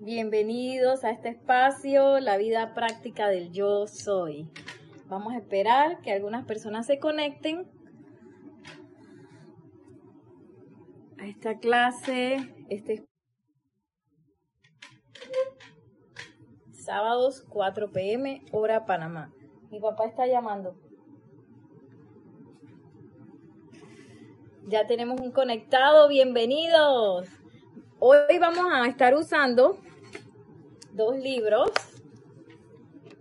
Bienvenidos a este espacio, la vida práctica del yo soy. Vamos a esperar que algunas personas se conecten a esta clase, este sábados 4 pm, hora Panamá. Mi papá está llamando. Ya tenemos un conectado, bienvenidos. Hoy vamos a estar usando dos libros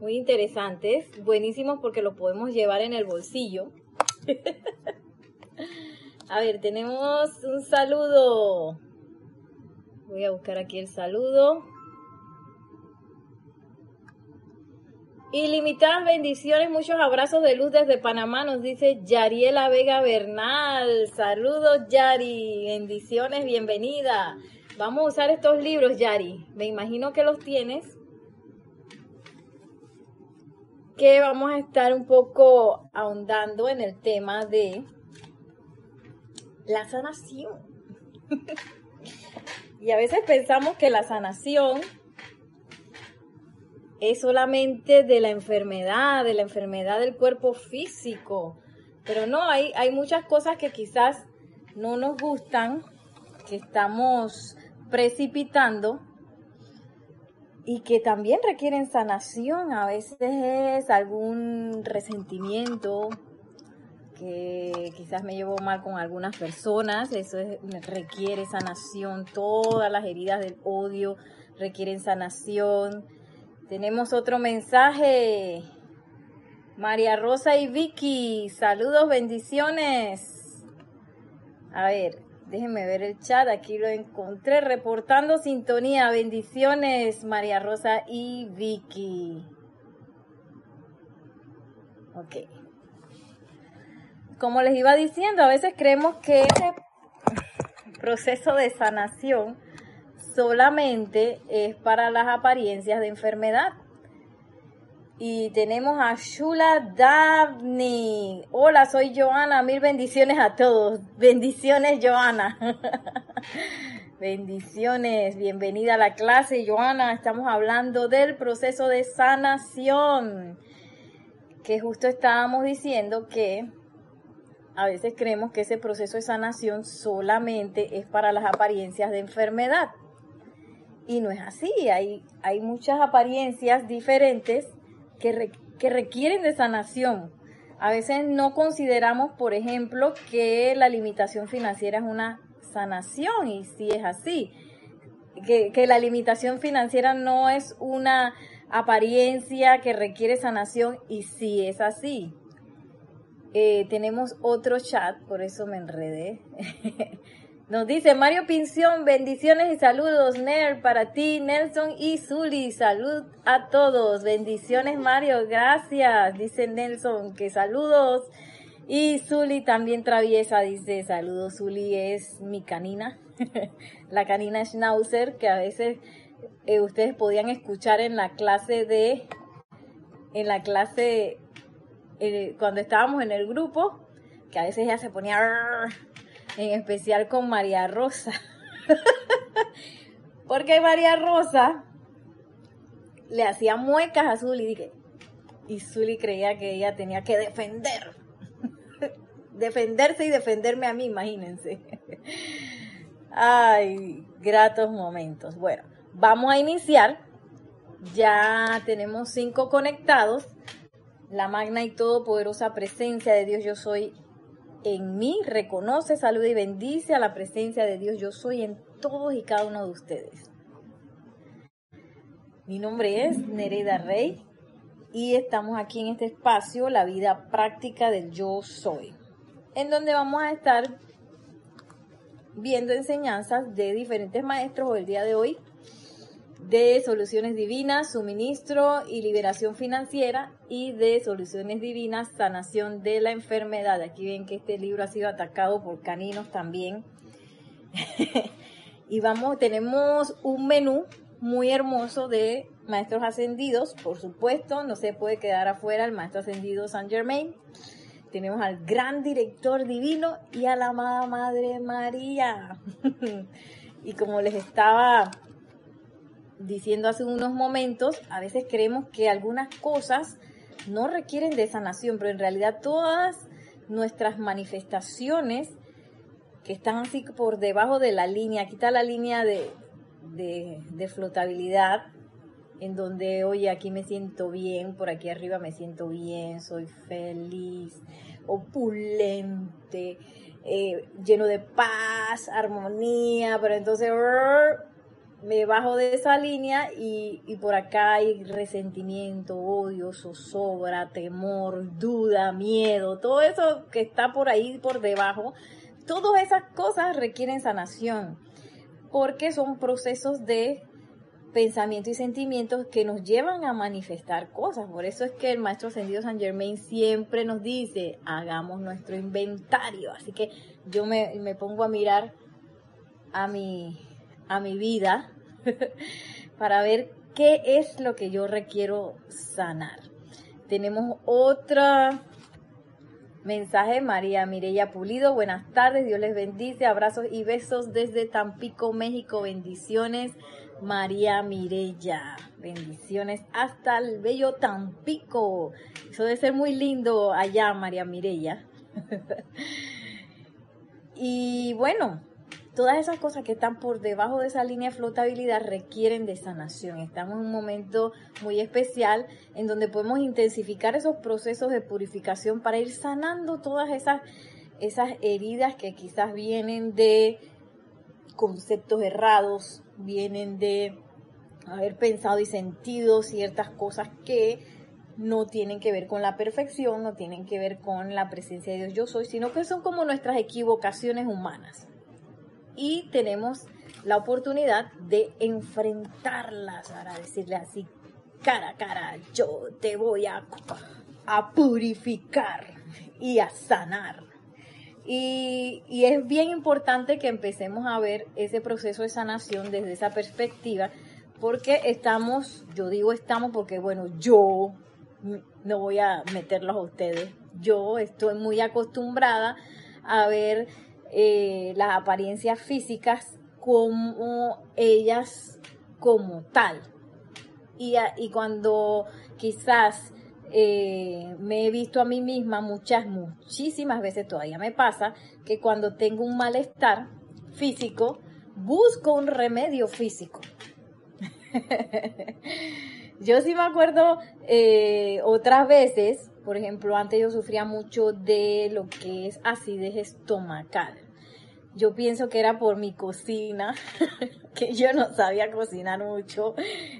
muy interesantes, buenísimos porque los podemos llevar en el bolsillo. a ver, tenemos un saludo. Voy a buscar aquí el saludo. Ilimitadas bendiciones, muchos abrazos de luz desde Panamá, nos dice Yariela Vega Bernal. Saludos, Yari. Bendiciones, bienvenida. Vamos a usar estos libros, Yari. Me imagino que los tienes. Que vamos a estar un poco ahondando en el tema de la sanación. y a veces pensamos que la sanación es solamente de la enfermedad, de la enfermedad del cuerpo físico. Pero no, hay, hay muchas cosas que quizás no nos gustan, que estamos precipitando y que también requieren sanación. A veces es algún resentimiento que quizás me llevo mal con algunas personas, eso requiere sanación. Todas las heridas del odio requieren sanación. Tenemos otro mensaje. María Rosa y Vicky, saludos, bendiciones. A ver, Déjenme ver el chat, aquí lo encontré. Reportando sintonía. Bendiciones, María Rosa y Vicky. Ok. Como les iba diciendo, a veces creemos que este proceso de sanación solamente es para las apariencias de enfermedad. Y tenemos a Shula Davni. Hola, soy Joana. Mil bendiciones a todos. Bendiciones, Joana. bendiciones. Bienvenida a la clase, Joana. Estamos hablando del proceso de sanación. Que justo estábamos diciendo que a veces creemos que ese proceso de sanación solamente es para las apariencias de enfermedad. Y no es así. Hay, hay muchas apariencias diferentes que, requieren de sanación. A veces no consideramos, por ejemplo, que la limitación financiera es una sanación y si es así, que, la limitación financiera no es una apariencia que requiere sanación y si es así. Eh, tenemos otro chat, por eso me enredé. Nos dice Mario Pinción, bendiciones y saludos, Ner, para ti, Nelson y Zuli. Salud a todos. Bendiciones, Mario, gracias. Dice Nelson que saludos. Y Zuli también traviesa, dice saludos. Zuli es mi canina, la canina Schnauzer, que a veces eh, ustedes podían escuchar en la clase de, en la clase, eh, cuando estábamos en el grupo, que a veces ya se ponía en especial con María Rosa. Porque María Rosa le hacía muecas a Zully y, Zully creía que ella tenía que defender. Defenderse y defenderme a mí, imagínense. Ay, gratos momentos. Bueno, vamos a iniciar. Ya tenemos cinco conectados. La magna y todopoderosa presencia de Dios yo soy en mí reconoce, saluda y bendice a la presencia de Dios. Yo soy en todos y cada uno de ustedes. Mi nombre es Nereida Rey y estamos aquí en este espacio, la vida práctica del yo soy, en donde vamos a estar viendo enseñanzas de diferentes maestros el día de hoy de soluciones divinas, suministro y liberación financiera y de soluciones divinas, sanación de la enfermedad. Aquí ven que este libro ha sido atacado por caninos también. y vamos, tenemos un menú muy hermoso de maestros ascendidos, por supuesto, no se puede quedar afuera el maestro ascendido San Germain. Tenemos al gran director divino y a la amada Madre María. y como les estaba diciendo hace unos momentos, a veces creemos que algunas cosas no requieren de sanación, pero en realidad todas nuestras manifestaciones que están así por debajo de la línea, aquí está la línea de, de, flotabilidad, en donde, oye, aquí me siento bien, por aquí arriba me siento bien, soy feliz, opulente, eh, lleno de paz, armonía, pero entonces me bajo de esa línea y, y, por acá hay resentimiento, odio, zozobra, temor, duda, miedo, todo eso que está por ahí por debajo, todas esas cosas requieren sanación porque son procesos de pensamiento y sentimientos que nos llevan a manifestar cosas. Por eso es que el maestro ascendido San Germain siempre nos dice, hagamos nuestro inventario. Así que yo me, me pongo a mirar a mi, a mi vida para ver qué es lo que yo requiero sanar. Tenemos otra mensaje, María Mireya Pulido. Buenas tardes, Dios les bendice. Abrazos y besos desde Tampico, México. Bendiciones, María Mireya. Bendiciones hasta el bello Tampico. Eso debe ser muy lindo allá, María Mireya. y bueno, todas esas cosas que están por debajo de esa línea de flotabilidad requieren de sanación. Estamos en un momento muy especial en donde podemos intensificar esos procesos de purificación para ir sanando todas esas, esas heridas que quizás vienen de conceptos errados, vienen de haber pensado y sentido ciertas cosas que no tienen que ver con la perfección, no tienen que ver con la presencia de Dios yo soy, sino que son como nuestras equivocaciones humanas y tenemos la oportunidad de enfrentarlas, para decirle así, cara a cara, yo te voy a, purificar y a sanar. Y, y, es bien importante que empecemos a ver ese proceso de sanación desde esa perspectiva, porque estamos, yo digo estamos porque, bueno, yo no voy a meterlos a ustedes, yo estoy muy acostumbrada a ver eh, las apariencias físicas como ellas como tal. Y, y cuando quizás eh, me he visto a mí misma muchas, muchísimas veces todavía me pasa que cuando tengo un malestar físico, busco un remedio físico. yo sí me acuerdo eh, otras veces, por ejemplo, antes yo sufría mucho de lo que es acidez estomacal yo pienso que era por mi cocina, que yo no sabía cocinar mucho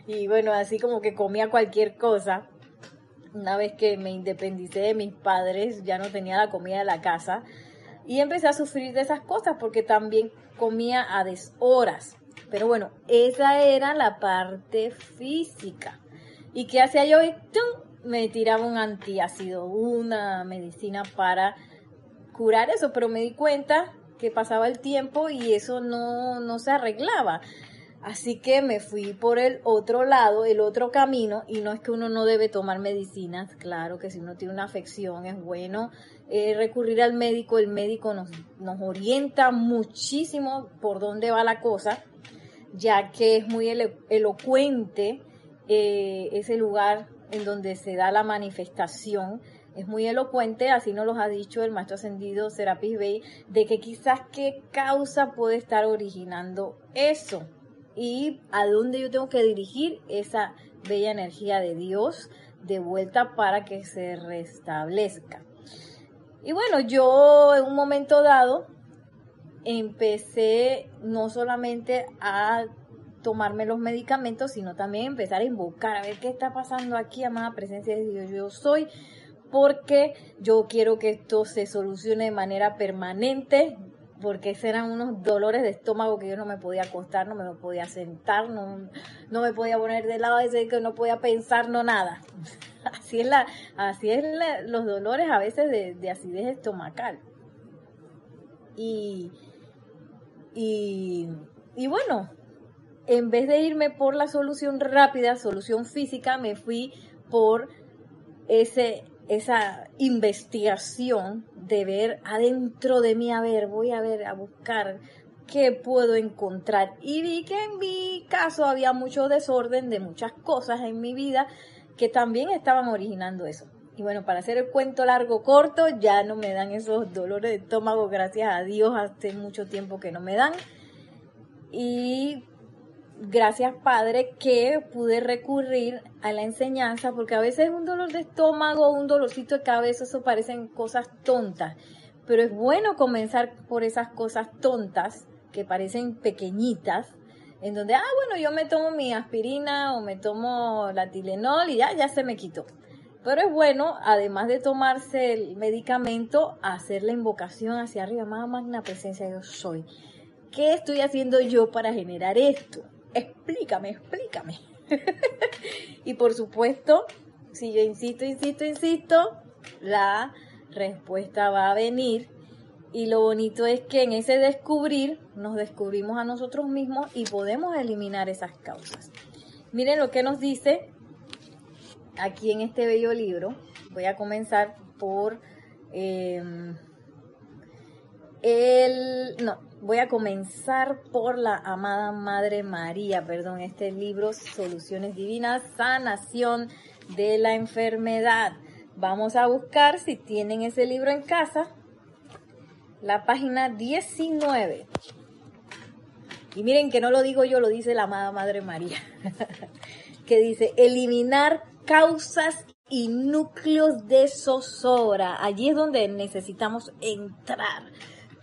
y bueno, así como que comía cualquier cosa. Una vez que me independicé de mis padres, ya no tenía la comida de la casa y empecé a sufrir de esas cosas porque también comía a deshoras. Pero bueno, esa era la parte física. ¿Y qué hacía yo? Me tiraba un antiácido, una medicina para curar eso, pero me di cuenta que pasaba el tiempo y eso no, no se arreglaba. Así que me fui por el otro lado, el otro camino, y no es que uno no debe tomar medicinas, claro que si uno tiene una afección es bueno eh, recurrir al médico, el médico nos, nos orienta muchísimo por dónde va la cosa, ya que es muy elocuente eh, ese lugar en donde se da la manifestación es muy elocuente, así nos lo ha dicho el maestro ascendido Serapis Bey, de que quizás qué causa puede estar originando eso y a dónde yo tengo que dirigir esa bella energía de Dios de vuelta para que se restablezca. Y bueno, yo en un momento dado empecé no solamente a tomarme los medicamentos, sino también empezar a invocar, a ver qué está pasando aquí, amada presencia de Dios. Yo soy porque yo quiero que esto se solucione de manera permanente, porque eran unos dolores de estómago que yo no me podía acostar, no me podía sentar, no, no me podía poner de lado, decir que no podía pensar, no nada. Así es, la, así es los dolores a veces de, de acidez estomacal. Y, y, y bueno, en vez de irme por la solución rápida, solución física, me fui por ese esa investigación de ver adentro de mí, a ver, voy a ver, a buscar qué puedo encontrar. Y vi que en mi caso había mucho desorden de muchas cosas en mi vida que también estaban originando eso. Y bueno, para hacer el cuento largo corto, ya no me dan esos dolores de estómago, gracias a Dios, hace mucho tiempo que no me dan. Y gracias Padre que pude recurrir a la enseñanza, porque a veces un dolor de estómago, un dolorcito de cabeza, eso parecen cosas tontas. Pero es bueno comenzar por esas cosas tontas, que parecen pequeñitas, en donde, ah, bueno, yo me tomo mi aspirina o me tomo la Tilenol y ya, ya se me quitó. Pero es bueno, además de tomarse el medicamento, hacer la invocación hacia arriba, más magna presencia yo soy. ¿Qué estoy haciendo yo para generar esto? Explícame, explícame. y por supuesto, si yo insisto, insisto, insisto, la respuesta va a venir. Y lo bonito es que en ese descubrir nos descubrimos a nosotros mismos y podemos eliminar esas causas. Miren lo que nos dice aquí en este bello libro. Voy a comenzar por em, el... No, voy a comenzar por la amada Madre María, perdón, este libro Soluciones Divinas, Sanación de la Enfermedad. Vamos a buscar si tienen ese libro en casa, la página 19. Y miren que no lo digo yo, lo dice la amada Madre María, que dice, eliminar causas y núcleos de zozobra. Allí es donde necesitamos entrar.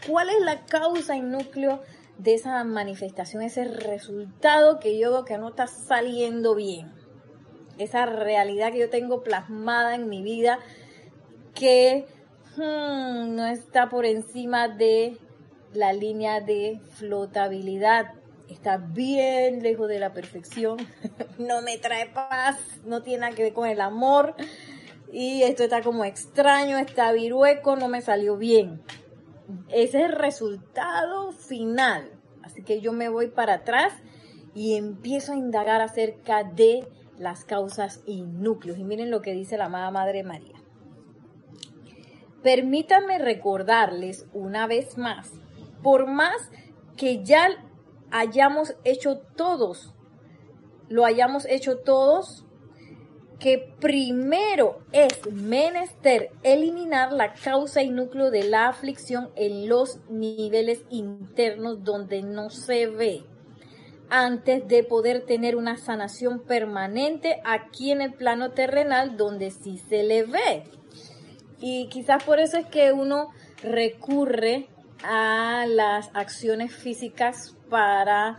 ¿Cuál es la causa y núcleo de esa manifestación, ese resultado que yo veo que no está saliendo bien? Esa realidad que yo tengo plasmada en mi vida que hmm, no está por encima de la línea de flotabilidad está bien lejos de la perfección, no me trae paz, no tiene nada que ver con el amor y esto está como extraño, está virueco, no me salió bien. Ese es el resultado final. Así que yo me voy para atrás y empiezo a indagar acerca de las causas y núcleos. Y miren lo que dice la amada Madre María. Permítanme recordarles una vez más, por más que ya hayamos hecho todos, lo hayamos hecho todos, que primero es menester eliminar la causa y núcleo de la aflicción en los niveles internos donde no se ve, antes de poder tener una sanación permanente aquí en el plano terrenal donde sí se le ve. Y quizás por eso es que uno recurre a las acciones físicas para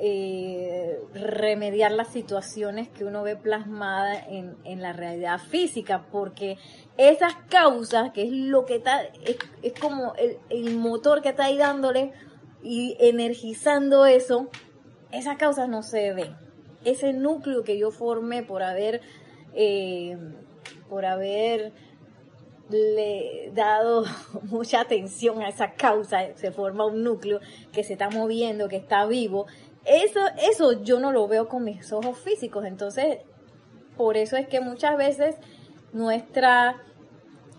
eh, remediar las situaciones que uno ve plasmadas en, la realidad física, porque esas causas, que es lo que está, es, como el, motor que está ahí dándole y energizando eso, esas causas no se ven. Ese núcleo que yo formé por haber, eh, por haber le dado mucha atención a esa causa, se forma un núcleo que se está moviendo, que está vivo. Eso, eso yo no lo veo con mis ojos físicos. Entonces, por eso es que muchas veces nuestra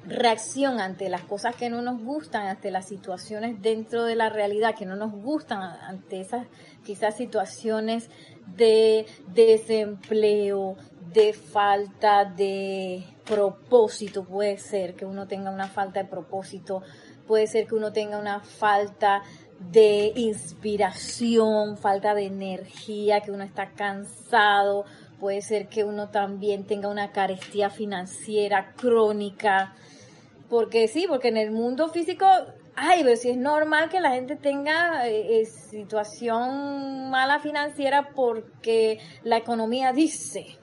reacción ante las cosas que no nos gustan, ante las situaciones dentro de la realidad que no nos gustan, ante esas quizás situaciones de desempleo, de falta de propósito, puede ser que uno tenga una falta de propósito, puede ser que uno tenga una falta de inspiración, falta de energía, que uno está cansado, puede ser que uno también tenga una carestía financiera crónica, porque sí, porque en el mundo físico, ay, pero si es normal que la gente tenga eh, eh, situación mala financiera porque la economía dice,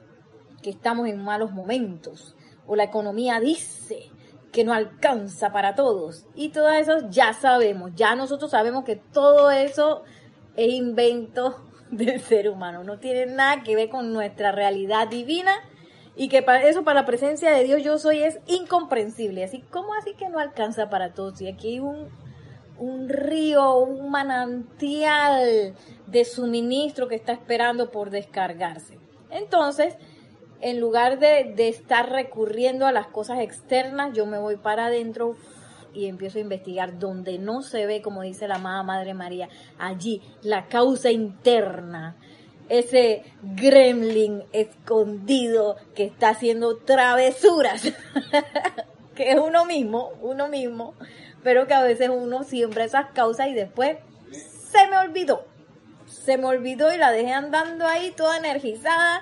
que estamos en malos momentos o la economía dice que no alcanza para todos. Y todo eso ya sabemos, ya nosotros sabemos que todo eso es invento del ser humano, no tiene nada que ver con nuestra realidad divina y que para eso, para la presencia de Dios yo soy, es incomprensible. Así, ¿cómo así que no alcanza para todos? Y aquí hay un, un río, un manantial de suministro que está esperando por descargarse. Entonces, en lugar de, estar recurriendo a las cosas externas, yo me voy para adentro, y empiezo a investigar donde no se ve, como dice la amada Madre María, allí la causa interna, ese gremlin escondido que está haciendo travesuras, que es uno mismo, uno mismo, pero que a veces uno siembra esas causas y después se me olvidó. Se me olvidó y la dejé andando ahí toda energizada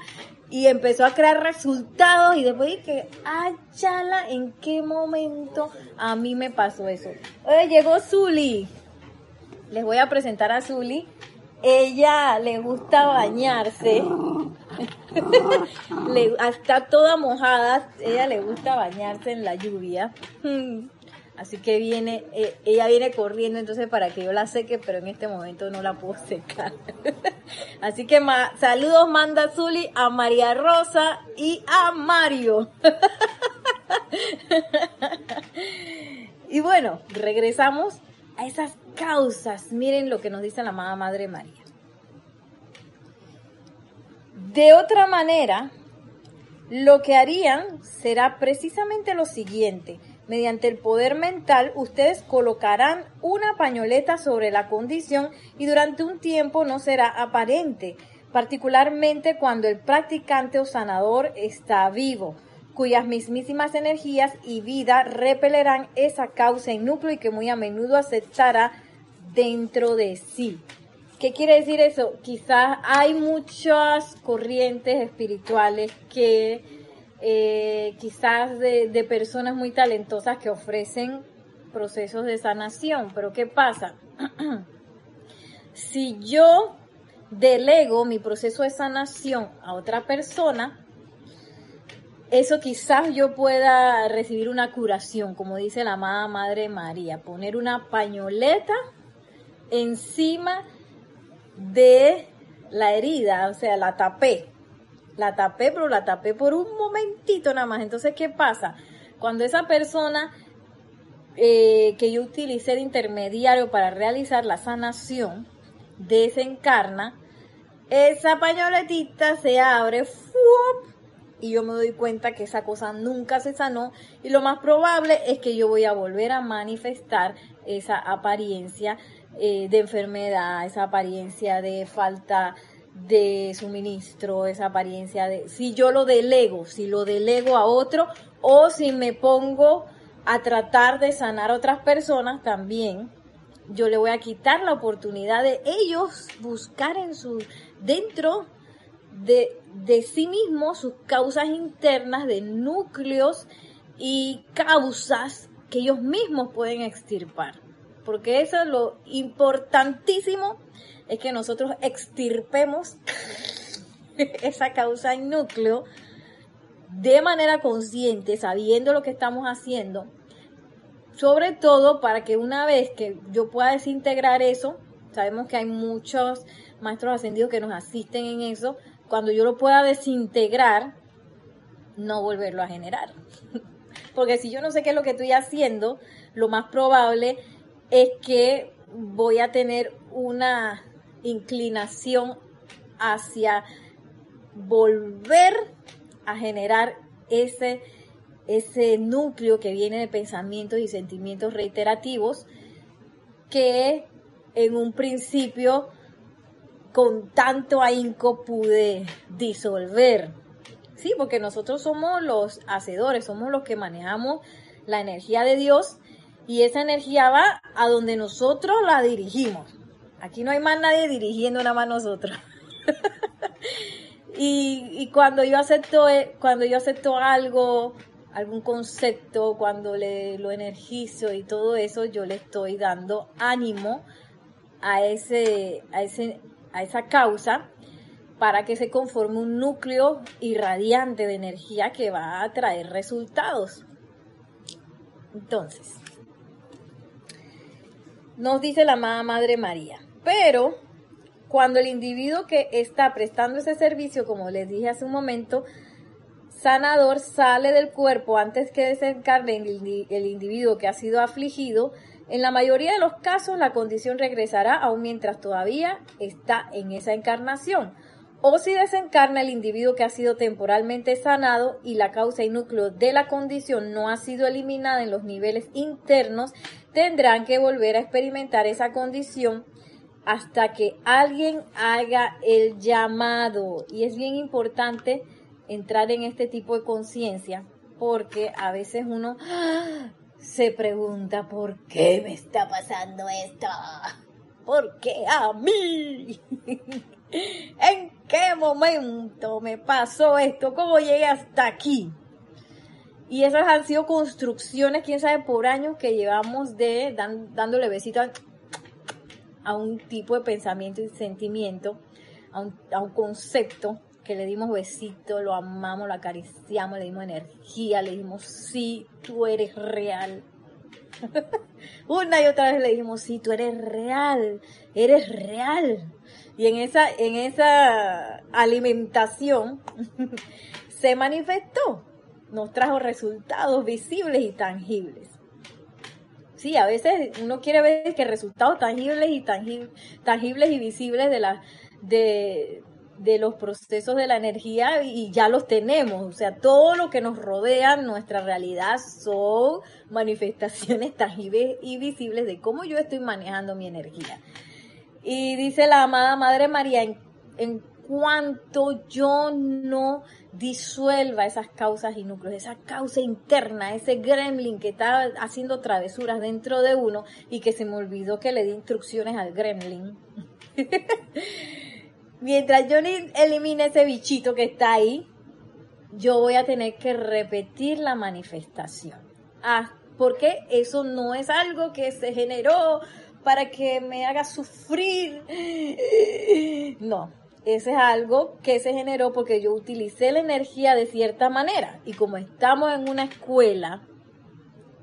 y empezó a crear resultados y después dije, ah, chala, ¿en qué momento a mí me pasó eso? Oye, llegó Zuli. Les voy a presentar a Zuli. Ella le gusta bañarse. le, está toda mojada. Ella le gusta bañarse en la lluvia. Así que viene, eh, ella viene corriendo entonces para que yo la seque, pero en este momento no la puedo secar. Así que saludos manda Zuli a María Rosa y a Mario. y bueno, regresamos a esas causas. Miren lo que nos dice la amada Madre María. De otra manera, lo que harían será precisamente lo siguiente Mediante el poder mental, ustedes colocarán una pañoleta sobre la condición y durante un tiempo no será aparente, particularmente cuando el practicante o sanador está vivo, cuyas mismísimas energías y vida repelerán esa causa y núcleo y que muy a menudo aceptará dentro de sí. ¿Qué quiere decir eso? Quizás hay muchas corrientes espirituales que eh, quizás de, personas muy talentosas que ofrecen procesos de sanación. Pero ¿qué pasa? si yo delego mi proceso de sanación a otra persona, eso quizás yo pueda recibir una curación, como dice la amada Madre María, poner una pañoleta encima de la herida, o sea, la tapé, la tapé, pero la tapé por un momentito nada más. Entonces, ¿qué pasa? Cuando esa persona eh, que yo utilicé de intermediario para realizar la sanación desencarna, esa pañoletita se abre y yo me doy cuenta que esa cosa nunca se sanó y lo más probable es que yo voy a volver a manifestar esa apariencia eh, de enfermedad, esa apariencia de falta de suministro, esa apariencia de si yo lo delego, si lo delego a otro o si me pongo a tratar de sanar a otras personas también, yo le voy a quitar la oportunidad de ellos buscar en su dentro de, de sí mismos sus causas internas de núcleos y causas que ellos mismos pueden extirpar. Porque eso es lo importantísimo es que nosotros extirpemos esa causa en núcleo de manera consciente, sabiendo lo que estamos haciendo, sobre todo para que una vez que yo pueda desintegrar eso, sabemos que hay muchos maestros ascendidos que nos asisten en eso, cuando yo lo pueda desintegrar, no volverlo a generar. Porque si yo no sé qué es lo que estoy haciendo, lo más probable es que voy a tener una inclinación hacia volver a generar ese, ese núcleo que viene de pensamientos y sentimientos reiterativos que en un principio con tanto ahínco pude disolver. Sí, porque nosotros somos los hacedores, somos los que manejamos la energía de Dios y esa energía va a donde nosotros la dirigimos. Aquí no hay más nadie dirigiendo nada más nosotros. y, cuando yo acepto, eh, cuando yo acepto algo, algún concepto, cuando le, lo energizo y todo eso, yo le estoy dando ánimo a ese, a ese, a esa causa para que se conforme un núcleo irradiante de energía que va a traer resultados. Entonces, nos dice la amada Madre María, pero cuando el individuo que está prestando ese servicio, como les dije hace un momento, sanador sale del cuerpo antes que desencarne el individuo que ha sido afligido, en la mayoría de los casos la condición regresará aún mientras todavía está en esa encarnación. o si desencarna el individuo que ha sido temporalmente sanado y la causa y núcleo de la condición no ha sido eliminada en los niveles internos, tendrán que volver a experimentar esa condición hasta que alguien haga el llamado. Y es bien importante entrar en este tipo de conciencia porque a veces uno se pregunta, ¿por qué me está pasando esto? ¿Por qué a mí? ¿En qué momento me pasó esto? ¿Cómo llegué hasta aquí? Y esas han sido construcciones, quién sabe, por años que llevamos de dándole besito a, un tipo de pensamiento y sentimiento, a un, a un concepto que le dimos besito, lo amamos, lo acariciamos, le dimos energía, le dijimos, sí, tú eres real. Una y otra vez le dijimos, sí, tú eres real, eres real. Y en esa, en esa alimentación se manifestó, nos trajo resultados visibles y tangibles. Sí, a veces uno quiere ver que resultados tangibles y tangibles y visibles de de, de los procesos de la energía y ya los tenemos. O sea, todo lo que nos rodea, nuestra realidad, son manifestaciones tangibles y visibles de cómo yo estoy manejando mi energía. Y dice la amada Madre María, en, cuanto yo no disuelva esas causas y núcleos, esa causa interna, ese gremlin que está haciendo travesuras dentro de uno y que se me olvidó que le di instrucciones al gremlin. Mientras yo elimine ese bichito que está ahí, yo voy a tener que repetir la manifestación. Ah, porque eso no es algo que se generó para que me haga sufrir. No, ese es algo que se generó porque yo utilicé la energía de cierta manera. Y como estamos en una escuela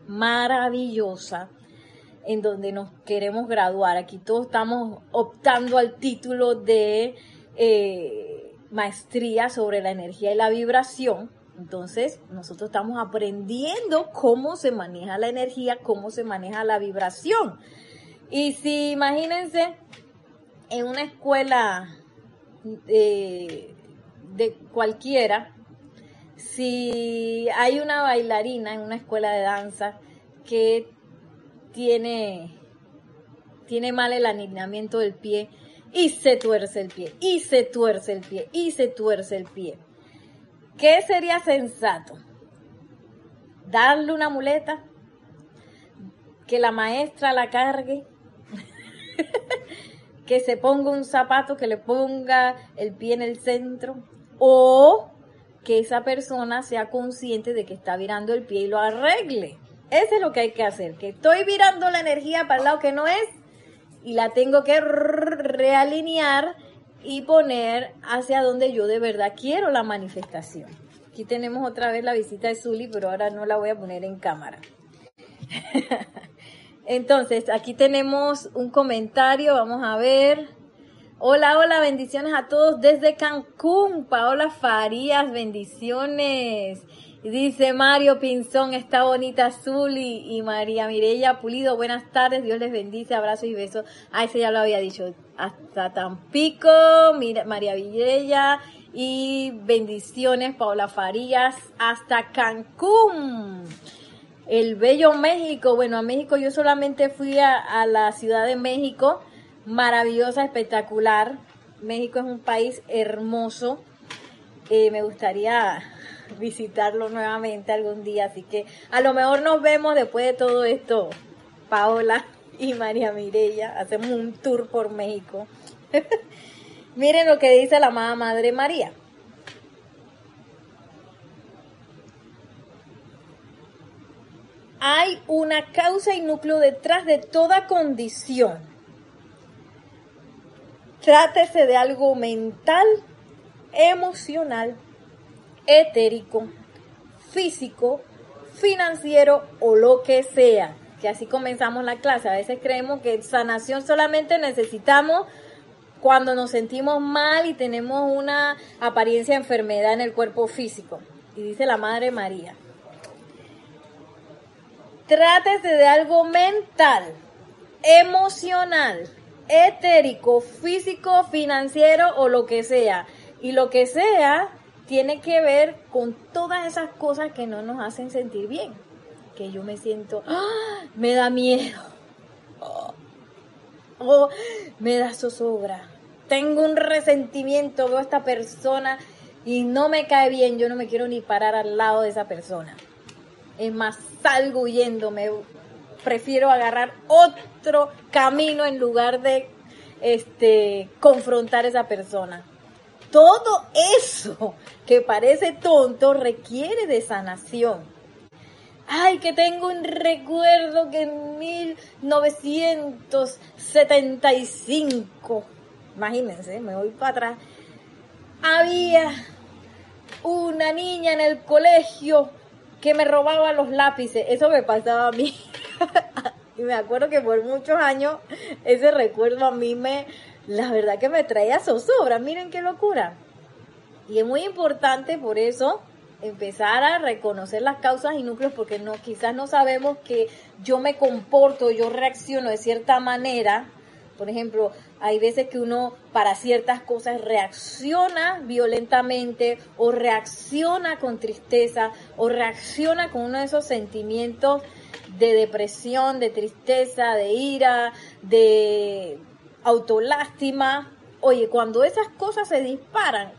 maravillosa, en donde nos queremos graduar, aquí todos estamos optando al título de eh, maestría sobre la energía y la vibración. Entonces, nosotros estamos aprendiendo cómo se maneja la energía, cómo se maneja la vibración. Y si imagínense en una escuela de, de cualquiera, si hay una bailarina en una escuela de danza que tiene, tiene mal el alineamiento del pie y se tuerce el pie, y se tuerce el pie, y se tuerce el pie. ¿Qué sería sensato? Darle una muleta, que la maestra la cargue que se ponga un zapato, que le ponga el pie en el centro, o que esa persona sea consciente de que está virando el pie y lo arregle. Eso es lo que hay que hacer, que estoy virando la energía para el lado que no es y la tengo que realinear y poner hacia donde yo de verdad quiero la manifestación. Aquí tenemos otra vez la visita de Zully, pero ahora no la voy a poner en cámara. Entonces, aquí tenemos un comentario, vamos a ver. Hola, hola, bendiciones a todos desde Cancún. Paola Farías, bendiciones. Dice Mario Pinzón, está bonita azul y, María Mirella Pulido, buenas tardes, Dios les bendice, abrazos y besos. Ah, ese ya lo había dicho. Hasta Tampico, María Mirella y bendiciones, Paola Farías, hasta Cancún el bello México. Bueno, a México yo solamente fui a, la Ciudad de México, maravillosa, espectacular. México es un país hermoso. Eh, me gustaría visitarlo nuevamente algún día, así que a lo mejor nos vemos después de todo esto, Paola y María Mirella, hacemos un tour por México. Miren lo que dice la amada Madre María. Hay una causa y núcleo detrás de toda condición. Trátese de algo mental, emocional, etérico, físico, financiero o lo que sea. Que así comenzamos la clase. A veces creemos que sanación solamente necesitamos cuando nos sentimos mal y tenemos una apariencia de enfermedad en el cuerpo físico. Y dice la Madre María, Trátese de algo mental, emocional, etérico, físico, financiero o lo que sea, Y lo que sea tiene que ver con todas esas cosas que no nos hacen sentir bien. Que yo me siento, ¡ah! me da miedo, oh, me da zozobra, tengo un resentimiento, veo a esta persona y no me cae bien, yo no me quiero ni parar al lado de esa persona. Es más, salgo huyendo, me prefiero agarrar otro camino en lugar de este confrontar a esa persona. Todo eso que parece tonto requiere de sanación. Ay, que tengo un recuerdo que en 1975, imagínense, me voy para atrás, había una niña en el colegio que me robaba los lápices. Eso me pasaba a mí. y me acuerdo que por muchos años ese recuerdo a mí me, la verdad que me traía zozobra. Miren qué locura. Y es muy importante por eso empezar a reconocer las causas y núcleos porque no quizás no sabemos que yo me comporto, yo reacciono de cierta manera. Por ejemplo, hay veces que uno para ciertas cosas reacciona violentamente o reacciona con tristeza o reacciona con uno de esos sentimientos de depresión, de tristeza, de ira, de autolástima. Oye, cuando esas cosas se disparan,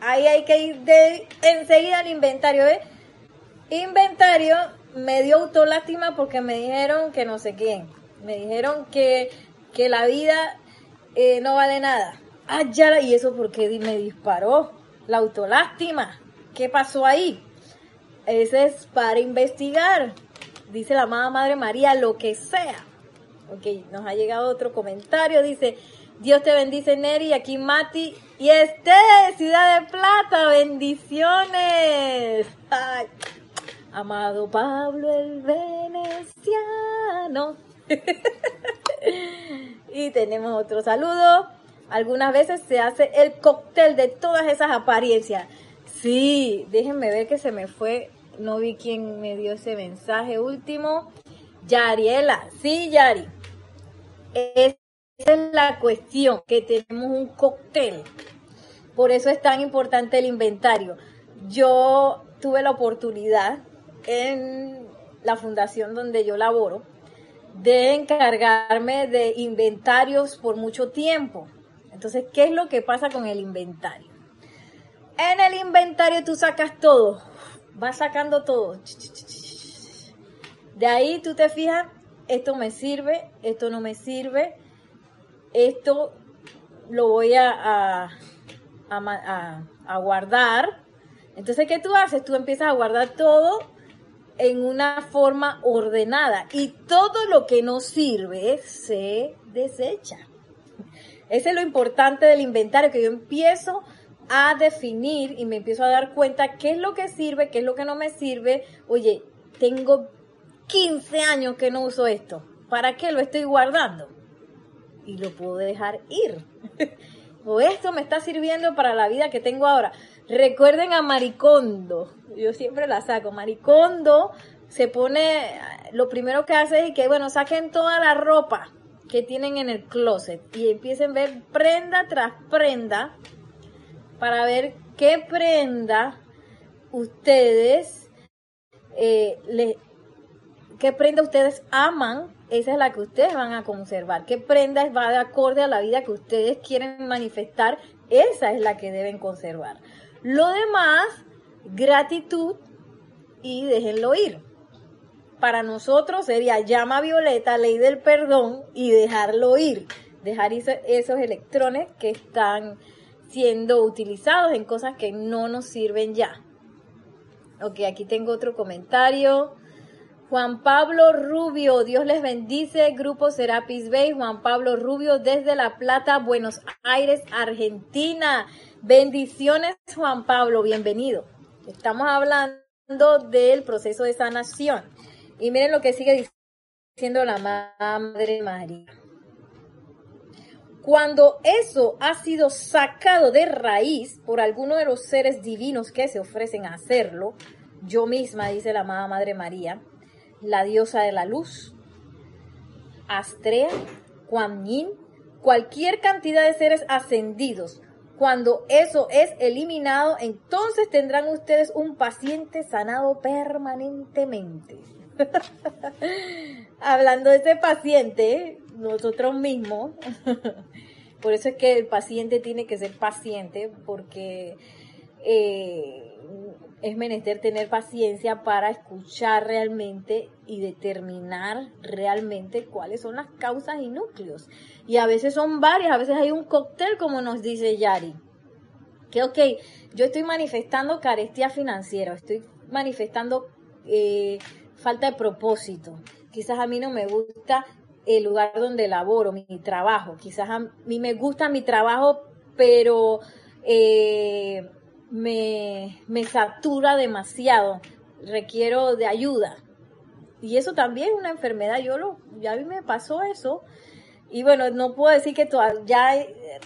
ahí hay que ir de enseguida al inventario. ¿eh? Inventario me dio autolástima porque me dijeron que no sé quién. Me dijeron que, que la vida eh, no vale nada. Ah, ya, y eso porque me disparó. La autolástima. ¿Qué pasó ahí? Ese es para investigar. Dice la amada Madre María, lo que sea. Ok, nos ha llegado otro comentario. Dice, Dios te bendice, Neri. Aquí Mati y este, Ciudad de Plata. Bendiciones. Amado Pablo el Veneciano. y tenemos otro saludo. Algunas veces se hace el cóctel de todas esas apariencias. Sí, déjenme ver que se me fue. No vi quién me dio ese mensaje último. Yariela. Sí, Yari. Esa es la cuestión, que tenemos un cóctel. Por eso es tan importante el inventario. Yo tuve la oportunidad en la fundación donde yo laboro de encargarme de inventarios por mucho tiempo. Entonces, ¿qué es lo que pasa con el inventario? En el inventario tú sacas todo, vas sacando todo. De ahí tú te fijas, esto me sirve, esto no me sirve, esto lo voy a, a, a guardar. Entonces, ¿qué tú haces? Tú empiezas a guardar todo en una forma ordenada y todo lo que no sirve se desecha. Ese es lo importante del inventario, que yo empiezo a definir y me empiezo a dar cuenta qué es lo que sirve, qué es lo que no me sirve. Oye, tengo 15 años que no uso esto. ¿Para qué lo estoy guardando? Y lo puedo dejar ir. o esto me está sirviendo para la vida que tengo ahora. Recuerden a Maricondo. Yo siempre la saco. Maricondo se pone, lo primero que hace es que, bueno, saquen toda la ropa que tienen en el closet y empiecen a ver prenda tras prenda para ver qué prenda ustedes eh, qué prenda ustedes aman, esa es la que ustedes van a conservar. ¿Qué prenda va de acorde a la vida que ustedes quieren manifestar? Esa es la que deben conservar. Lo demás, gratitud y déjenlo ir. Para nosotros sería llama violeta, ley del perdón y dejarlo ir. Dejar esos electrones que están siendo utilizados en cosas que no nos sirven ya. Ok, aquí tengo otro comentario. Juan Pablo Rubio, Dios les bendice, Grupo Serapis Bay, Juan Pablo Rubio desde La Plata, Buenos Aires, Argentina. Bendiciones, Juan Pablo, bienvenido. Estamos hablando del proceso de sanación. Y miren lo que sigue diciendo la Madre María. Cuando eso ha sido sacado de raíz por alguno de los seres divinos que se ofrecen a hacerlo, yo misma, dice la amada Madre María, la diosa de la luz, Astrea, Kuan Yin, cualquier cantidad de seres ascendidos Cuando eso es eliminado, entonces tendrán ustedes un paciente sanado permanentemente. Hablando de ese paciente, nosotros mismos, por eso es que el paciente tiene que ser paciente, porque eh, es menester tener paciencia para escuchar realmente y determinar realmente cuáles son las causas y núcleos. Y a veces son varias, a veces hay un cóctel, como nos dice Yari. Que, ok, yo estoy manifestando carestía financiera, estoy manifestando eh, falta de propósito. Quizás a mí no me gusta el lugar donde laboro, mi, trabajo. Quizás a mí me gusta mi trabajo, pero eh, me, me satura demasiado, requiero de ayuda. Y eso también es una enfermedad, yo lo, ya a mí me pasó eso. Y bueno, no puedo decir que ya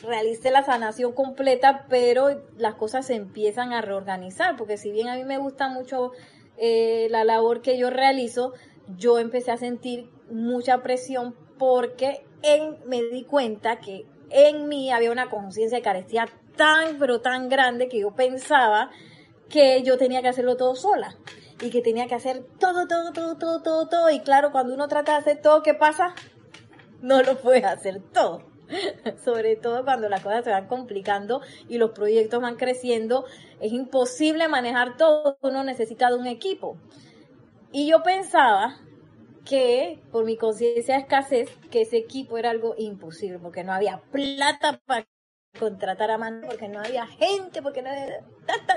realicé la sanación completa, pero las cosas se empiezan a reorganizar, porque si bien a mí me gusta mucho eh, la labor que yo realizo, yo empecé a sentir mucha presión porque en, me di cuenta que en mí había una conciencia de carestía tan, pero tan grande que yo pensaba que yo tenía que hacerlo todo sola y que tenía que hacer todo, todo, todo, todo, todo, todo. Y claro, cuando uno trata de hacer todo, ¿qué pasa? No lo puede hacer todo. Sobre todo cuando las cosas se van complicando y los proyectos van creciendo, es imposible manejar todo. Uno necesita de un equipo. Y yo pensaba que por mi conciencia de escasez, que ese equipo era algo imposible, porque no había plata para contratar a mano porque no había gente, porque no,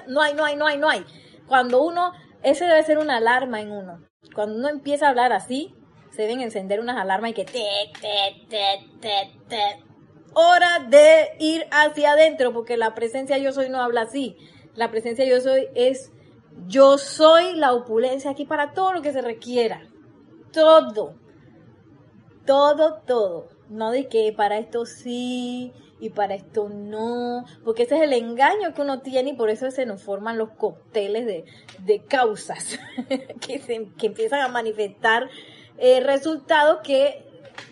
no hay, no hay, no hay, no hay. Cuando uno, ese debe ser una alarma en uno. Cuando uno empieza a hablar así, se deben encender unas alarmas y que te, te, te, te, te. Hora de ir hacia adentro, porque la presencia yo soy no habla así. La presencia yo soy es yo soy la opulencia aquí para todo lo que se requiera. Todo. Todo, todo. No de que para esto sí, y para esto no, porque ese es el engaño que uno tiene y por eso se nos forman los cócteles de, causas que, se, que empiezan a manifestar eh, resultados que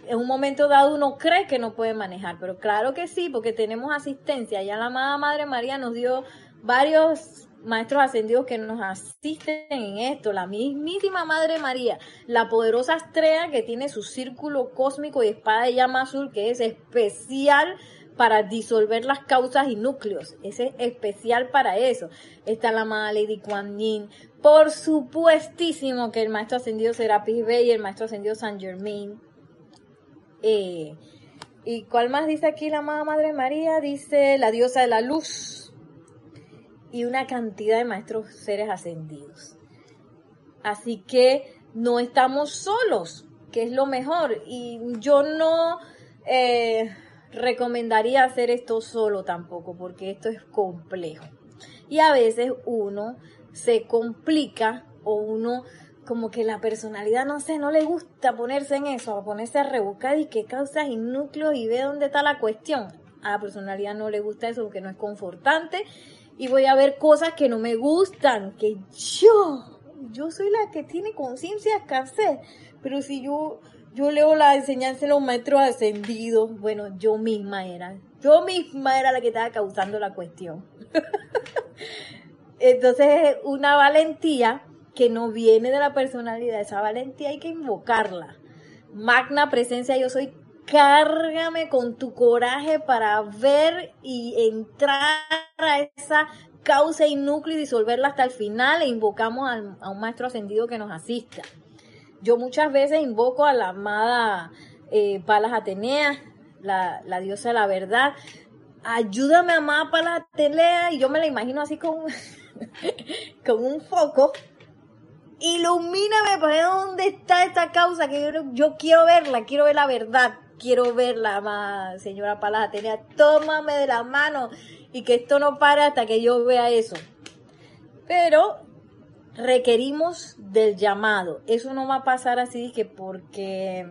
en un momento dado uno cree que no puede manejar, pero claro que sí, porque tenemos asistencia. Ya la amada Madre María nos dio varios maestros ascendidos que nos asisten en esto, la mismísima Madre María, la poderosa estrella que tiene su círculo cósmico y espada de llama azul que es especial para disolver las causas y núcleos. Ese es especial para eso. Está la amada Lady Kuan Yin. Por supuestísimo que el maestro ascendido Serapis Bey y el maestro ascendido San Germain. Eh, ¿Y cuál más dice aquí la amada Madre María? Dice la diosa de la luz. Y una cantidad de maestros seres ascendidos. Así que no estamos solos, que es lo mejor. Y yo no... Eh, recomendaría hacer esto solo tampoco, porque esto es complejo. Y a veces uno se complica o uno como que la personalidad, no sé, no le gusta ponerse en eso, a ponerse a rebuscar y qué causas y núcleos y ve dónde está la cuestión. A la personalidad no le gusta eso porque no es confortante y voy a ver cosas que no me gustan, que yo, yo soy la que tiene conciencia escasez, pero si yo yo leo la enseñanza de los maestros ascendidos. Bueno, yo misma era. Yo misma era la que estaba causando la cuestión. Entonces, una valentía que no viene de la personalidad. Esa valentía hay que invocarla. Magna presencia, yo soy. Cárgame con tu coraje para ver y entrar a esa causa y núcleo y disolverla hasta el final e invocamos a un maestro ascendido que nos asista. Yo muchas veces invoco a la amada eh, Palas Atenea, la, diosa de la verdad. Ayúdame, amada Palas Atenea, y yo me la imagino así con, con un foco. Ilumíname para dónde está esta causa que yo, quiero verla, quiero ver la verdad, quiero verla, amada señora Palas Atenea. Tómame de la mano y que esto no pare hasta que yo vea eso. Pero requerimos del llamado. Eso no va a pasar así que porque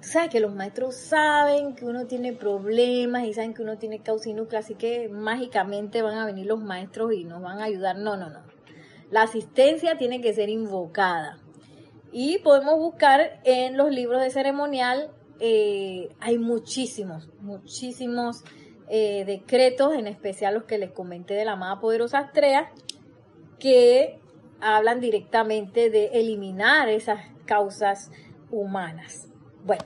sabes que los maestros saben que uno tiene problemas y saben que uno tiene causa y núcleo, así que mágicamente van a venir los maestros y nos van a ayudar. No, no, no. La asistencia tiene que ser invocada. Y podemos buscar en los libros de ceremonial, eh, hay muchísimos, muchísimos eh, decretos, en especial los que les comenté de la amada poderosa Astrea, que hablan directamente de eliminar esas causas humanas. Bueno,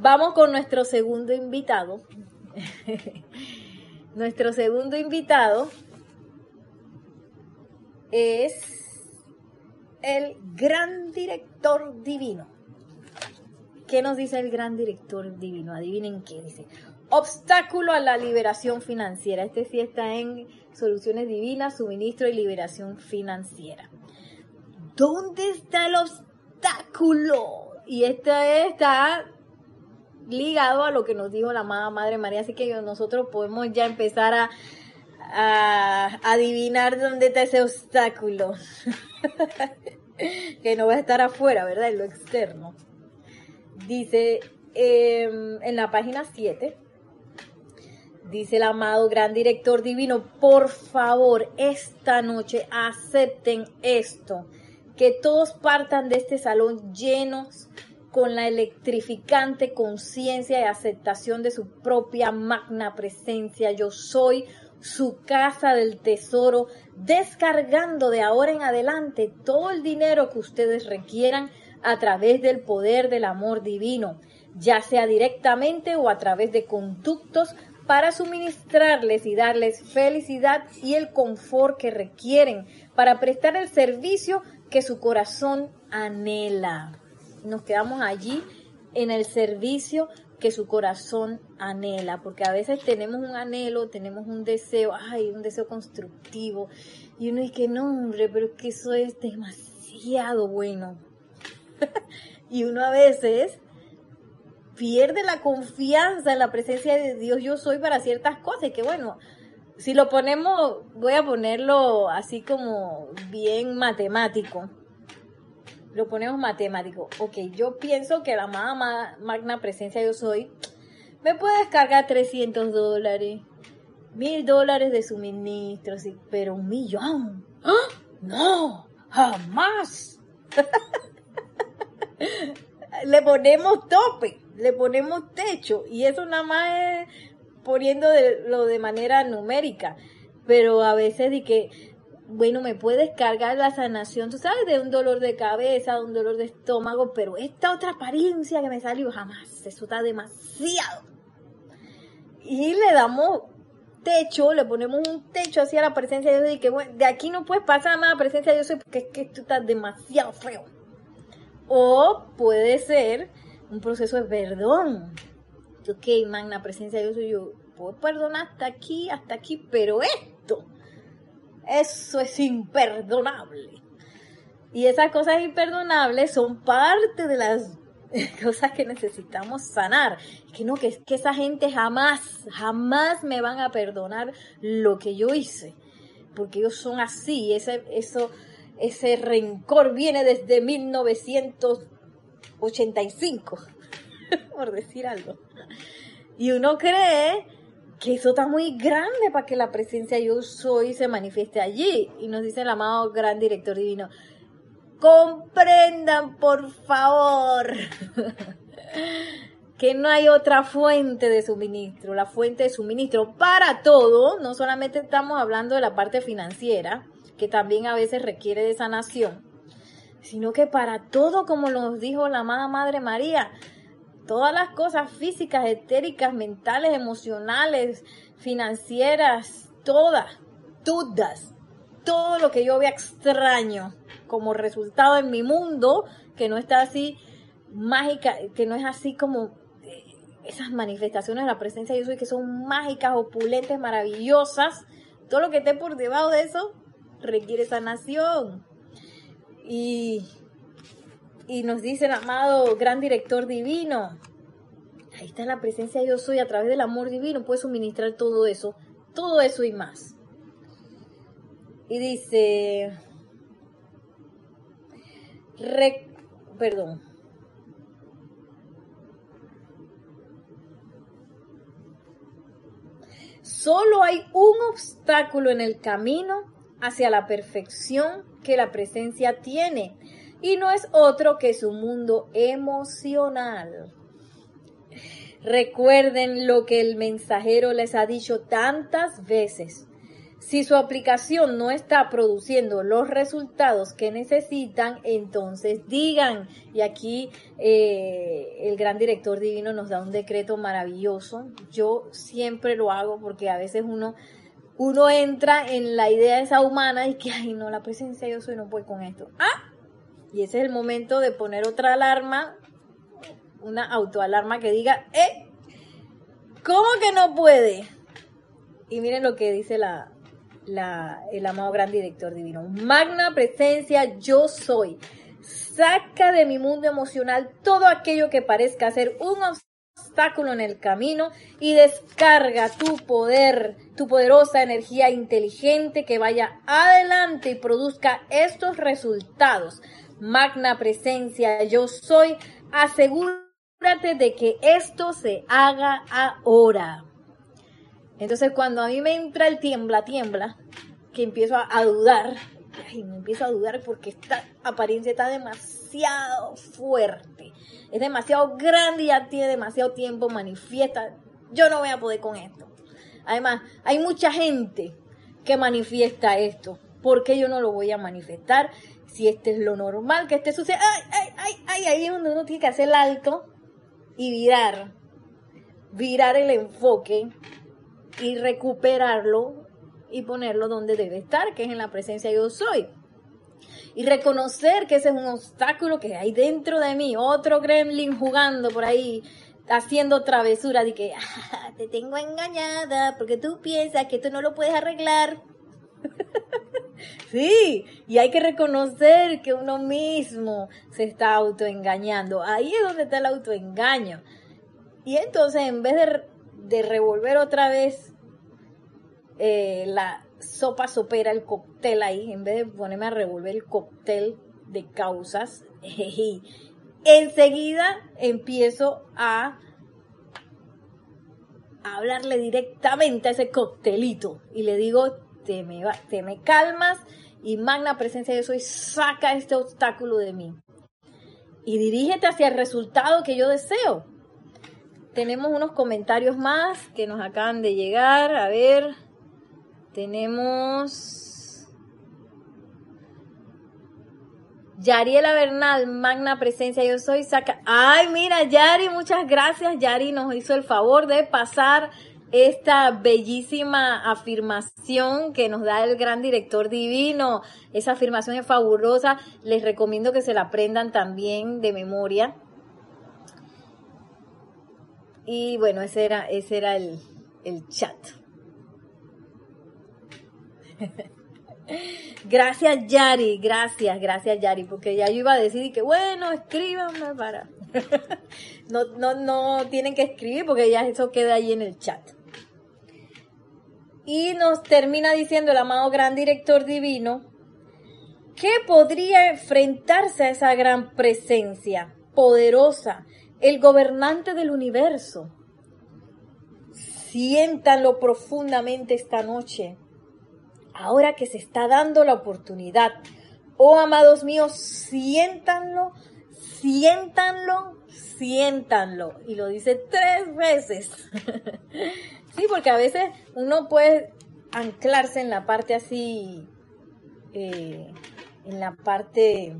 vamos con nuestro segundo invitado. nuestro segundo invitado es el gran director divino. ¿Qué nos dice el gran director divino? Adivinen qué dice. Obstáculo a la liberación financiera. Este sí está en Soluciones Divinas, Suministro y Liberación Financiera. ¿Dónde está el obstáculo? Y este está ligado a lo que nos dijo la amada Madre María, así que nosotros podemos ya empezar a, a adivinar dónde está ese obstáculo. que no va a estar afuera, ¿verdad? En lo externo. Dice em, en la página 7, dice el amado gran director divino, por favor, esta noche acepten esto, que todos partan de este salón llenos con la electrificante conciencia y aceptación de su propia magna presencia. Yo soy su casa del tesoro, descargando de ahora en adelante todo el dinero que ustedes requieran a través del poder del amor divino, ya sea directamente o a través de conductos para suministrarles y darles felicidad y el confort que requieren para prestar el servicio que su corazón anhela. Nos quedamos allí en el servicio que su corazón anhela, porque a veces tenemos un anhelo, tenemos un deseo, ay, un deseo constructivo, y uno dice, no, hombre, pero es que eso es demasiado bueno, y uno a veces pierde la confianza en la presencia de Dios yo soy para ciertas cosas, que bueno, si lo ponemos, voy a ponerlo así como bien matemático. Lo ponemos matemático. Ok, yo pienso que la amada magna presencia yo soy me puede descargar 300 dólares, mil dólares de suministro, pero un millón. ¡Ah! No, jamás. le ponemos tope, le ponemos techo y eso nada más es poniendo lo de manera numérica, pero a veces de que, bueno, me puedes cargar la sanación, tú sabes, de un dolor de cabeza, de un dolor de estómago, pero esta otra apariencia que me salió jamás, eso está demasiado. Y le damos techo, le ponemos un techo hacia la presencia de Dios y que bueno, de aquí no puedes pasar más a la presencia de Dios porque es que esto está demasiado feo. O puede ser un proceso de perdón. Ok, magna presencia de Dios, yo puedo perdonar hasta aquí, hasta aquí, pero esto, eso es imperdonable. Y esas cosas imperdonables son parte de las cosas que necesitamos sanar. Que no, que, que esa gente jamás, jamás me van a perdonar lo que yo hice. Porque ellos son así, ese, eso, ese rencor viene desde 1985, por decir algo. Y uno cree que eso está muy grande para que la presencia yo soy se manifieste allí. Y nos dice el amado gran director divino, comprendan por favor que no hay otra fuente de suministro, la fuente de suministro para todo, no solamente estamos hablando de la parte financiera, que también a veces requiere de sanación, sino que para todo, como nos dijo la amada Madre María, todas las cosas físicas, etéricas, mentales, emocionales, financieras, todas, todas, todo lo que yo vea extraño como resultado en mi mundo, que no está así mágica, que no es así como eh, esas manifestaciones de la presencia de Dios que son mágicas, opulentes, maravillosas, todo lo que esté por debajo de eso requiere sanación. Y, y nos dice el amado gran director divino, ahí está la presencia de yo soy a través del amor divino, puede suministrar todo eso, todo eso y más. Y dice, perdón, Solo hay un obstáculo en el camino hacia la perfección que la presencia tiene y no es otro que su mundo emocional. Recuerden lo que el mensajero les ha dicho tantas veces. Si su aplicación no está produciendo los resultados que necesitan, entonces digan. Y aquí eh, el gran director divino nos da un decreto maravilloso. Yo siempre lo hago porque a veces uno, uno entra en la idea esa humana y que, ay, no, la presencia yo soy, no puedo con esto. Ah, y ese es el momento de poner otra alarma, una autoalarma que diga, eh, ¿cómo que no puede? Y miren lo que dice la, el amado gran director divino. Magna presencia, yo soy. Saca de mi mundo emocional todo aquello que parezca ser un obstáculo en el camino y descarga tu poder, tu poderosa energía inteligente que vaya adelante y produzca estos resultados. Magna presencia, yo soy. Asegúrate de que esto se haga ahora. Entonces cuando a mí me entra el tiembla, tiembla, que empiezo a, dudar, y me empiezo a dudar porque esta apariencia está demasiado fuerte, es demasiado grande y ya tiene demasiado tiempo, manifiesta, yo no voy a poder con esto. Además, hay mucha gente que manifiesta esto. ¿Por qué yo no lo voy a manifestar? Si este es lo normal que esté sucediendo. ¡Ay, ay, ay, ay! Ahí es donde uno tiene que hacer el alto y virar. Virar el enfoque y recuperarlo y ponerlo donde debe estar, que es en la presencia yo soy. Y reconocer que ese es un obstáculo que hay dentro de mí, otro gremlin jugando por ahí, haciendo travesura de que ah, te tengo engañada porque tú piensas que tú no lo puedes arreglar. sí, y hay que reconocer que uno mismo se está autoengañando. Ahí es donde está el autoengaño. Y entonces, en vez de, de revolver otra vez eh, la sopa sopera, el cóctel ahí, en vez de ponerme a revolver el cóctel de causas, enseguida empiezo a hablarle directamente a ese coctelito y le digo, te me, calmas y magna presencia de soy, saca este obstáculo de mí. Y dirígete hacia el resultado que yo deseo. Tenemos unos comentarios más que nos acaban de llegar. A ver. Tenemos Yariela Bernal, magna presencia, yo soy saca. Ay, mira, Yari, muchas gracias. Yari nos hizo el favor de pasar esta bellísima afirmación que nos da el gran director divino. Esa afirmación es fabulosa. Les recomiendo que se la aprendan también de memoria. Y bueno, ese era, ese era el, el chat. Gracias Yari, gracias, gracias Yari, porque ya yo iba a decir que bueno, escríbanme para. no, no, no tienen que escribir porque ya eso queda ahí en el chat. Y nos termina diciendo el amado gran director divino que podría enfrentarse a esa gran presencia poderosa, el gobernante del universo. Siéntanlo profundamente esta noche ahora que se está dando la oportunidad. Oh, amados míos, siéntanlo, siéntanlo, siéntanlo. Y lo dice tres veces. sí, porque a veces uno puede anclarse en la parte así, eh, en la parte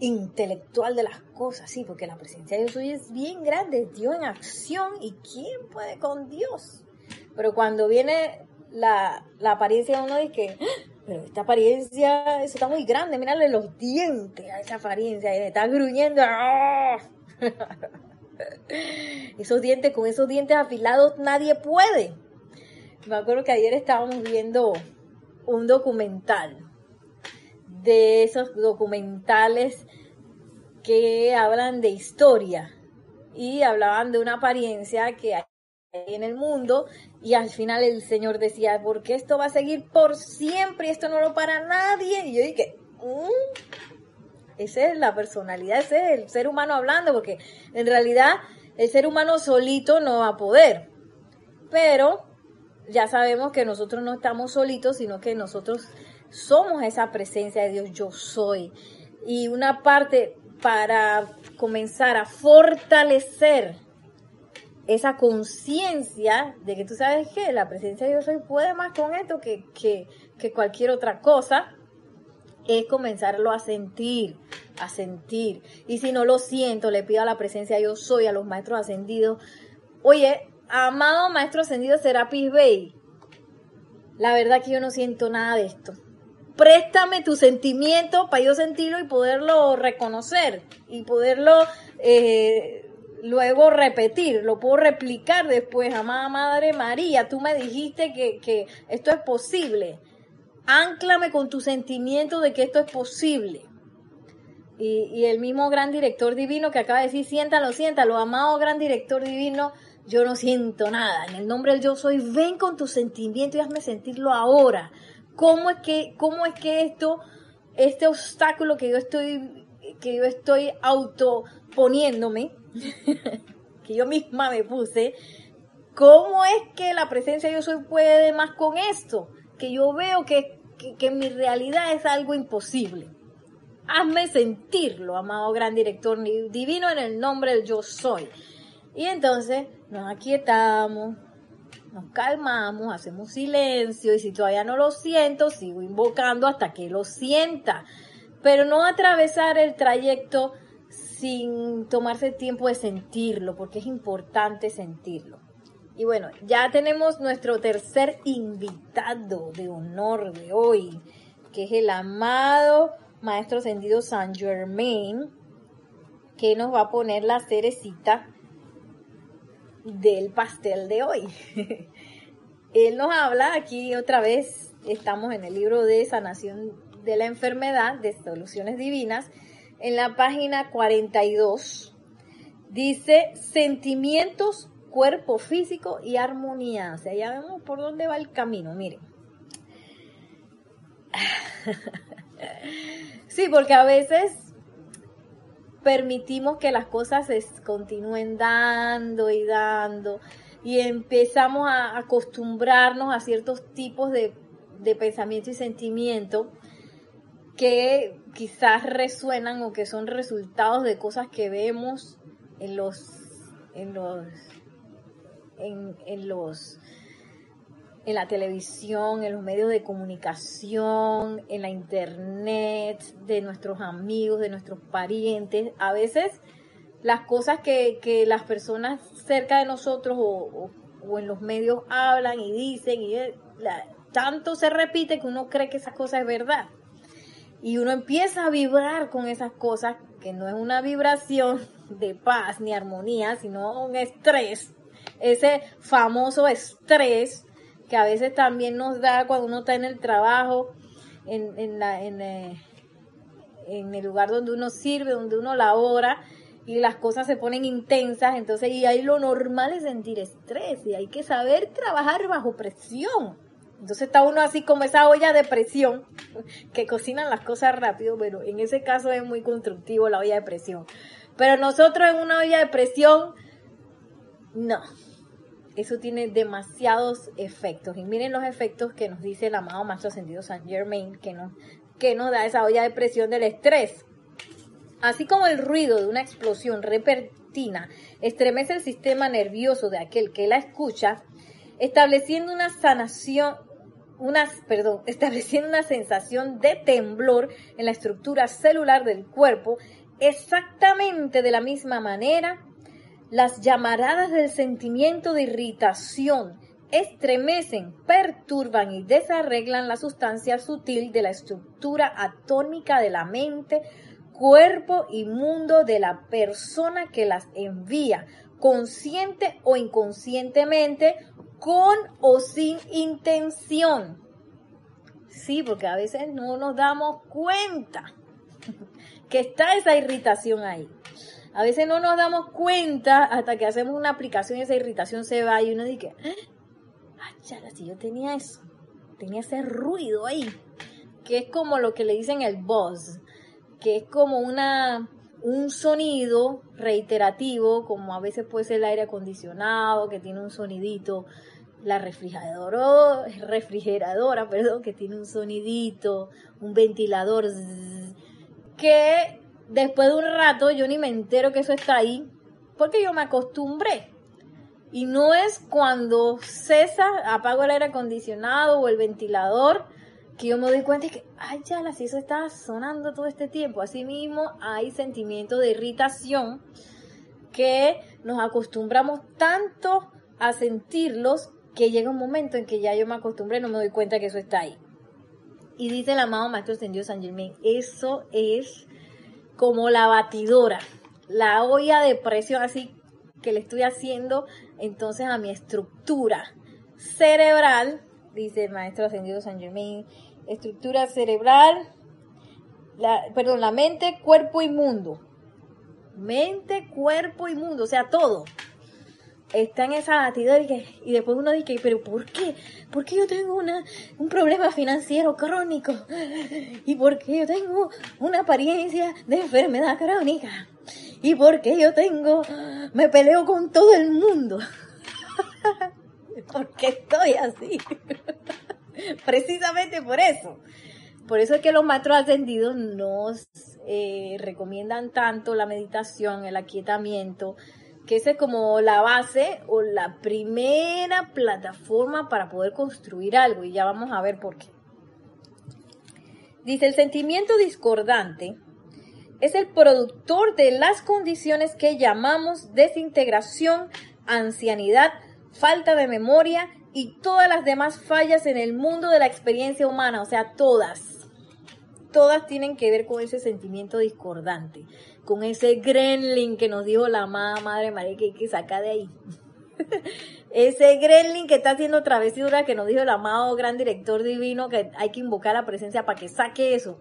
intelectual de las cosas, sí, porque la presencia de Dios hoy es bien grande, Dios en acción y quién puede con Dios. Pero cuando viene la, apariencia de uno dice que, ah, pero esta apariencia, está muy grande, mírale los dientes a esa apariencia, está gruñendo. ¡ah! esos dientes, con esos dientes afilados nadie puede. Me acuerdo que ayer estábamos viendo un documental de esos documentales que hablan de historia y hablaban de una apariencia que en el mundo y al final el Señor decía, porque esto va a seguir por siempre esto no lo para nadie. Y yo dije, mm, esa es la personalidad, ese es el ser humano hablando, porque en realidad el ser humano solito no va a poder. Pero ya sabemos que nosotros no estamos solitos, sino que nosotros somos esa presencia de Dios, yo soy. Y una parte para comenzar a fortalecer esa conciencia de que tú sabes que la presencia de yo soy puede más con esto que, que, que cualquier otra cosa, es comenzarlo a sentir, a sentir. Y si no lo siento, le pido a la presencia yo soy, a los maestros ascendidos. Oye, amado maestro ascendido Serapis Bay, la verdad que yo no siento nada de esto. Préstame tu sentimiento para yo sentirlo y poderlo reconocer y poderlo eh, luego repetir, lo puedo replicar después. Amada Madre María, tú me dijiste que, que esto es posible. Ánclame con tu sentimiento de que esto es posible. Y, y, el mismo gran director divino que acaba de decir, siéntalo, siéntalo, amado gran director divino, yo no siento nada. En el nombre del yo soy, ven con tu sentimiento y hazme sentirlo ahora. ¿Cómo es que, cómo es que esto, este obstáculo que yo estoy, que yo estoy autoponiéndome, que yo misma me puse, cómo es que la presencia yo soy puede más con esto? Que yo veo que, que, que mi realidad es algo imposible. Hazme sentirlo, amado gran director divino, en el nombre del yo soy. Y entonces nos aquietamos, nos calmamos, hacemos silencio y si todavía no lo siento, sigo invocando hasta que lo sienta. Pero no atravesar el trayecto sin tomarse tiempo de sentirlo, porque es importante sentirlo. Y bueno, ya tenemos nuestro tercer invitado de honor de hoy, que es el amado Maestro Ascendido San Germain, que nos va a poner la cerecita del pastel de hoy. Él nos habla aquí otra vez, estamos en el libro de sanación de la enfermedad, de soluciones divinas, en la página 42. Dice sentimientos, cuerpo físico y armonía. O sea, ya vemos por dónde va el camino, miren. sí, porque a veces permitimos que las cosas se continúen dando y dando y empezamos a acostumbrarnos a ciertos tipos de, de pensamiento y sentimiento que quizás resuenan o que son resultados de cosas que vemos en los en los en, en los en la televisión, en los medios de comunicación, en la internet, de nuestros amigos, de nuestros parientes. A veces las cosas que, que las personas cerca de nosotros o, o, en los medios hablan y dicen, y la, tanto se repite que uno cree que esa cosa es verdad. Y uno empieza a vibrar con esas cosas, que no es una vibración de paz ni armonía, sino un estrés. Ese famoso estrés que a veces también nos da cuando uno está en el trabajo, en, en, la, en, eh, en el lugar donde uno sirve, donde uno labora, y las cosas se ponen intensas, entonces y ahí lo normal es sentir estrés y hay que saber trabajar bajo presión. Entonces está uno así como esa olla de presión que cocinan las cosas rápido, pero en ese caso es muy constructivo la olla de presión. Pero nosotros en una olla de presión, no, eso tiene demasiados efectos. Y miren los efectos que nos dice el amado Maestro Ascendido San Germain, que nos, que nos da esa olla de presión del estrés. Así como el ruido de una explosión repentina estremece el sistema nervioso de aquel que la escucha, estableciendo una sanación, una, perdón, estableciendo una sensación de temblor en la estructura celular del cuerpo, exactamente de la misma manera las llamaradas del sentimiento de irritación estremecen, perturban y desarreglan la sustancia sutil de la estructura atómica de la mente, cuerpo y mundo de la persona que las envía, consciente o inconscientemente, con o sin intención. Sí, porque a veces no nos damos cuenta que está esa irritación ahí. A veces no nos damos cuenta hasta que hacemos una aplicación y esa irritación se va y uno dice, ah, si yo tenía eso, tenía ese ruido ahí, que es como lo que le dicen el buzz, que es como una un sonido reiterativo, como a veces puede ser el aire acondicionado, que tiene un sonidito, la refrigeradora, refrigeradora, perdón, que tiene un sonidito, un ventilador, que después de un rato yo ni me entero que eso está ahí, porque yo me acostumbré. Y no es cuando cesa, apago el aire acondicionado o el ventilador, que yo me doy cuenta que, ay, ya, la eso está sonando todo este tiempo. Asimismo, hay sentimiento de irritación que nos acostumbramos tanto a sentirlos que llega un momento en que ya yo me acostumbré no me doy cuenta que eso está ahí. Y dice el amado Maestro Ascendido San Germain, eso es como la batidora, la olla de presión así que le estoy haciendo entonces a mi estructura cerebral, dice el Maestro Ascendido San Germain, estructura cerebral, perdón, la mente, cuerpo y mundo. Mente, cuerpo y mundo, o sea, todo está en esa batidora y, después uno dice, pero ¿por qué? ¿Por qué yo tengo una, un problema financiero crónico? ¿Y por qué yo tengo una apariencia de enfermedad crónica? ¿Y por qué yo tengo, me peleo con todo el mundo? Porque estoy así. Precisamente por eso. Por eso es que los maestros ascendidos nos eh, recomiendan tanto la meditación, el aquietamiento, que esa es como la base o la primera plataforma para poder construir algo y ya vamos a ver por qué. Dice, el sentimiento discordante es el productor de las condiciones que llamamos desintegración, ancianidad, falta de memoria y todas las demás fallas en el mundo de la experiencia humana, o sea, todas. Todas tienen que ver con ese sentimiento discordante con ese gremlin que nos dijo la amada Madre María que hay que sacar de ahí. ese gremlin que está haciendo travesura que nos dijo el amado gran director divino que hay que invocar la presencia para que saque eso.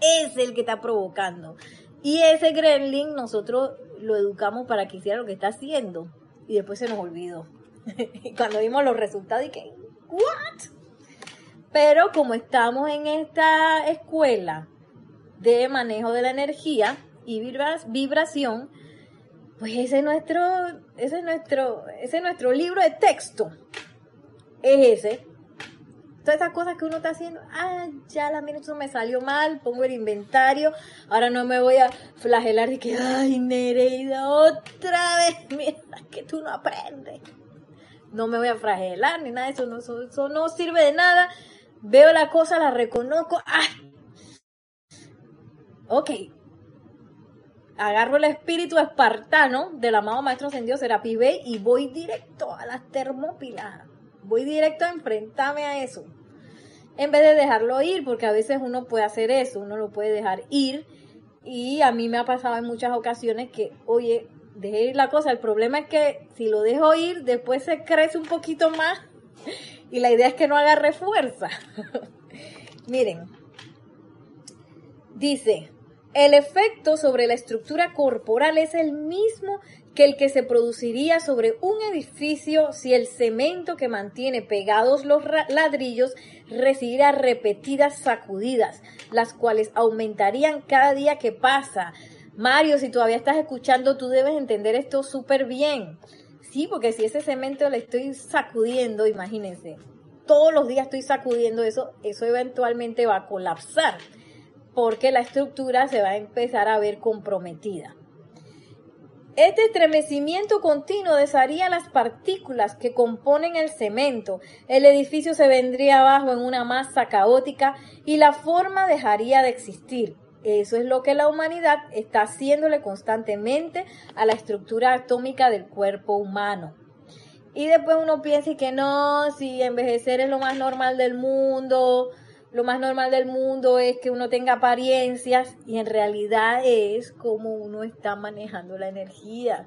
Es el que está provocando. Y ese gremlin nosotros lo educamos para que hiciera lo que está haciendo. Y después se nos olvidó. y cuando vimos los resultados, dije, ¿what? Pero como estamos en esta escuela de manejo de la energía, y vibración, pues ese es nuestro, ese es nuestro, ese es nuestro libro de texto. Es ese. Todas esas cosas que uno está haciendo, ah, ya la minuto me salió mal, pongo el inventario, ahora no me voy a flagelar y que, ay, Nereida, otra vez, mira, que tú no aprendes. No me voy a flagelar ni nada eso, no, eso, no sirve de nada. Veo la cosa, la reconozco, ah, ok, agarro el espíritu espartano del amado Maestro Ascendido Serapi Bey y voy directo a las termópilas. Voy directo a enfrentarme a eso. En vez de dejarlo ir, porque a veces uno puede hacer eso, uno lo puede dejar ir. Y a mí me ha pasado en muchas ocasiones que, oye, dejé ir la cosa. El problema es que si lo dejo ir, después se crece un poquito más. Y la idea es que no haga refuerza. Miren, dice, el efecto sobre la estructura corporal es el mismo que el que se produciría sobre un edificio si el cemento que mantiene pegados los ladrillos recibiera repetidas sacudidas, las cuales aumentarían cada día que pasa. Mario, si todavía estás escuchando, tú debes entender esto súper bien. Sí, porque si ese cemento le estoy sacudiendo, imagínense, todos los días estoy sacudiendo eso, eso eventualmente va a colapsar porque la estructura se va a empezar a ver comprometida. Este estremecimiento continuo desharía las partículas que componen el cemento, el edificio se vendría abajo en una masa caótica y la forma dejaría de existir. Eso es lo que la humanidad está haciéndole constantemente a la estructura atómica del cuerpo humano. Y después uno piensa que no, si envejecer es lo más normal del mundo, lo más normal del mundo es que uno tenga apariencias y en realidad es como uno está manejando la energía.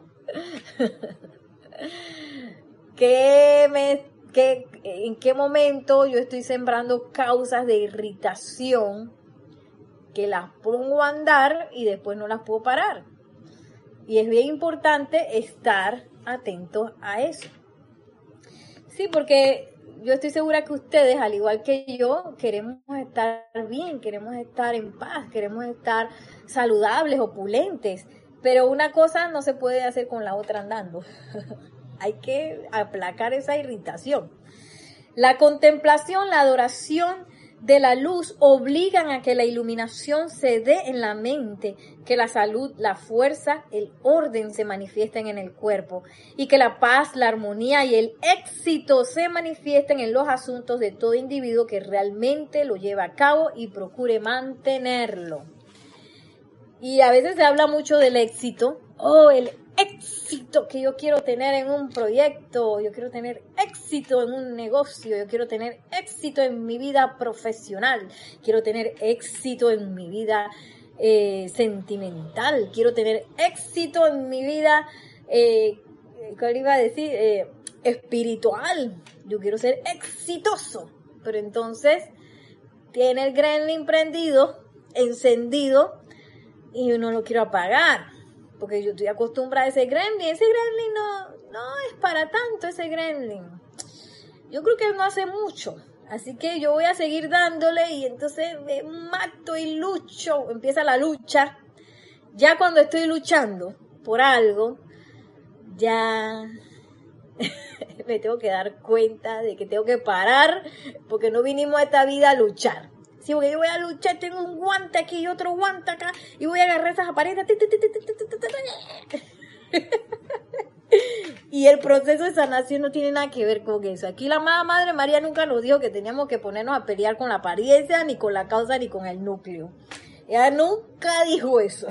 ¿Qué me, qué, ¿En qué momento yo estoy sembrando causas de irritación que las pongo a andar y después no las puedo parar? Y es bien importante estar atentos a eso. Sí, porque yo estoy segura que ustedes, al igual que yo, queremos estar bien, queremos estar en paz, queremos estar saludables, opulentes, pero una cosa no se puede hacer con la otra andando. Hay que aplacar esa irritación. La contemplación, la adoración de la luz obligan a que la iluminación se dé en la mente, que la salud, la fuerza, el orden se manifiesten en el cuerpo y que la paz, la armonía y el éxito se manifiesten en los asuntos de todo individuo que realmente lo lleva a cabo y procure mantenerlo. Y a veces se habla mucho del éxito. Oh, el éxito que yo quiero tener en un proyecto, yo quiero tener éxito en un negocio, yo quiero tener éxito en mi vida profesional, quiero tener éxito en mi vida eh, sentimental, quiero tener éxito en mi vida, eh, ¿cuál iba a decir? Eh, espiritual, yo quiero ser exitoso, pero entonces tiene el gremlin prendido, encendido, y yo no lo quiero apagar porque yo estoy acostumbrada a ese gremlin. Ese gremlin no, no es para tanto, ese gremlin. Yo creo que no hace mucho. Así que yo voy a seguir dándole y entonces me mato y lucho. Empieza la lucha. Ya cuando estoy luchando por algo, ya me tengo que dar cuenta de que tengo que parar porque no vinimos a esta vida a luchar. Sí, porque yo voy a luchar, tengo un guante aquí y otro guante acá, y voy a agarrar esas apariencias. Y el proceso de sanación no tiene nada que ver con eso. Aquí la amada Madre María nunca nos dijo que teníamos que ponernos a pelear con la apariencia, ni con la causa, ni con el núcleo. Ella nunca dijo eso.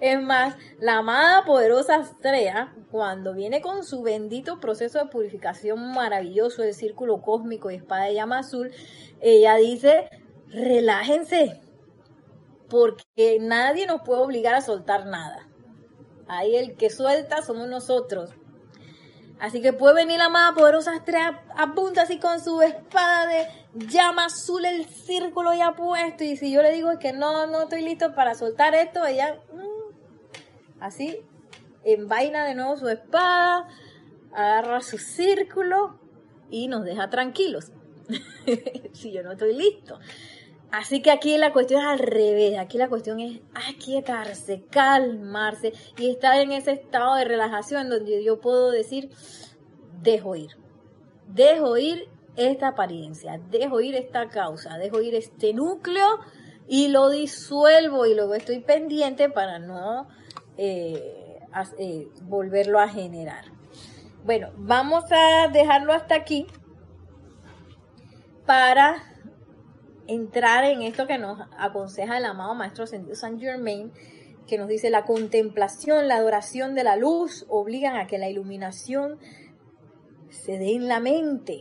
es más, la amada poderosa estrella, cuando viene con su bendito proceso de purificación maravilloso del círculo cósmico y espada de llama azul, ella dice, relájense, porque nadie nos puede obligar a soltar nada. Ahí el que suelta somos nosotros. Así que puede venir la más poderosa estrella, apunta así con su espada de llama azul, el círculo ya puesto. Y si yo le digo que no, no estoy listo para soltar esto, ella mm, así envaina de nuevo su espada, agarra su círculo y nos deja tranquilos. si yo no estoy listo. Así que aquí la cuestión es al revés, aquí la cuestión es aquietarse, calmarse y estar en ese estado de relajación donde yo puedo decir, dejo ir, dejo ir esta apariencia, dejo ir esta causa, dejo ir este núcleo y lo disuelvo y luego estoy pendiente para no eh, eh, volverlo a generar. Bueno, vamos a dejarlo hasta aquí para entrar en esto que nos aconseja el amado Maestro Ascendido Saint Germain, que nos dice la contemplación, la adoración de la luz obligan a que la iluminación se dé en la mente,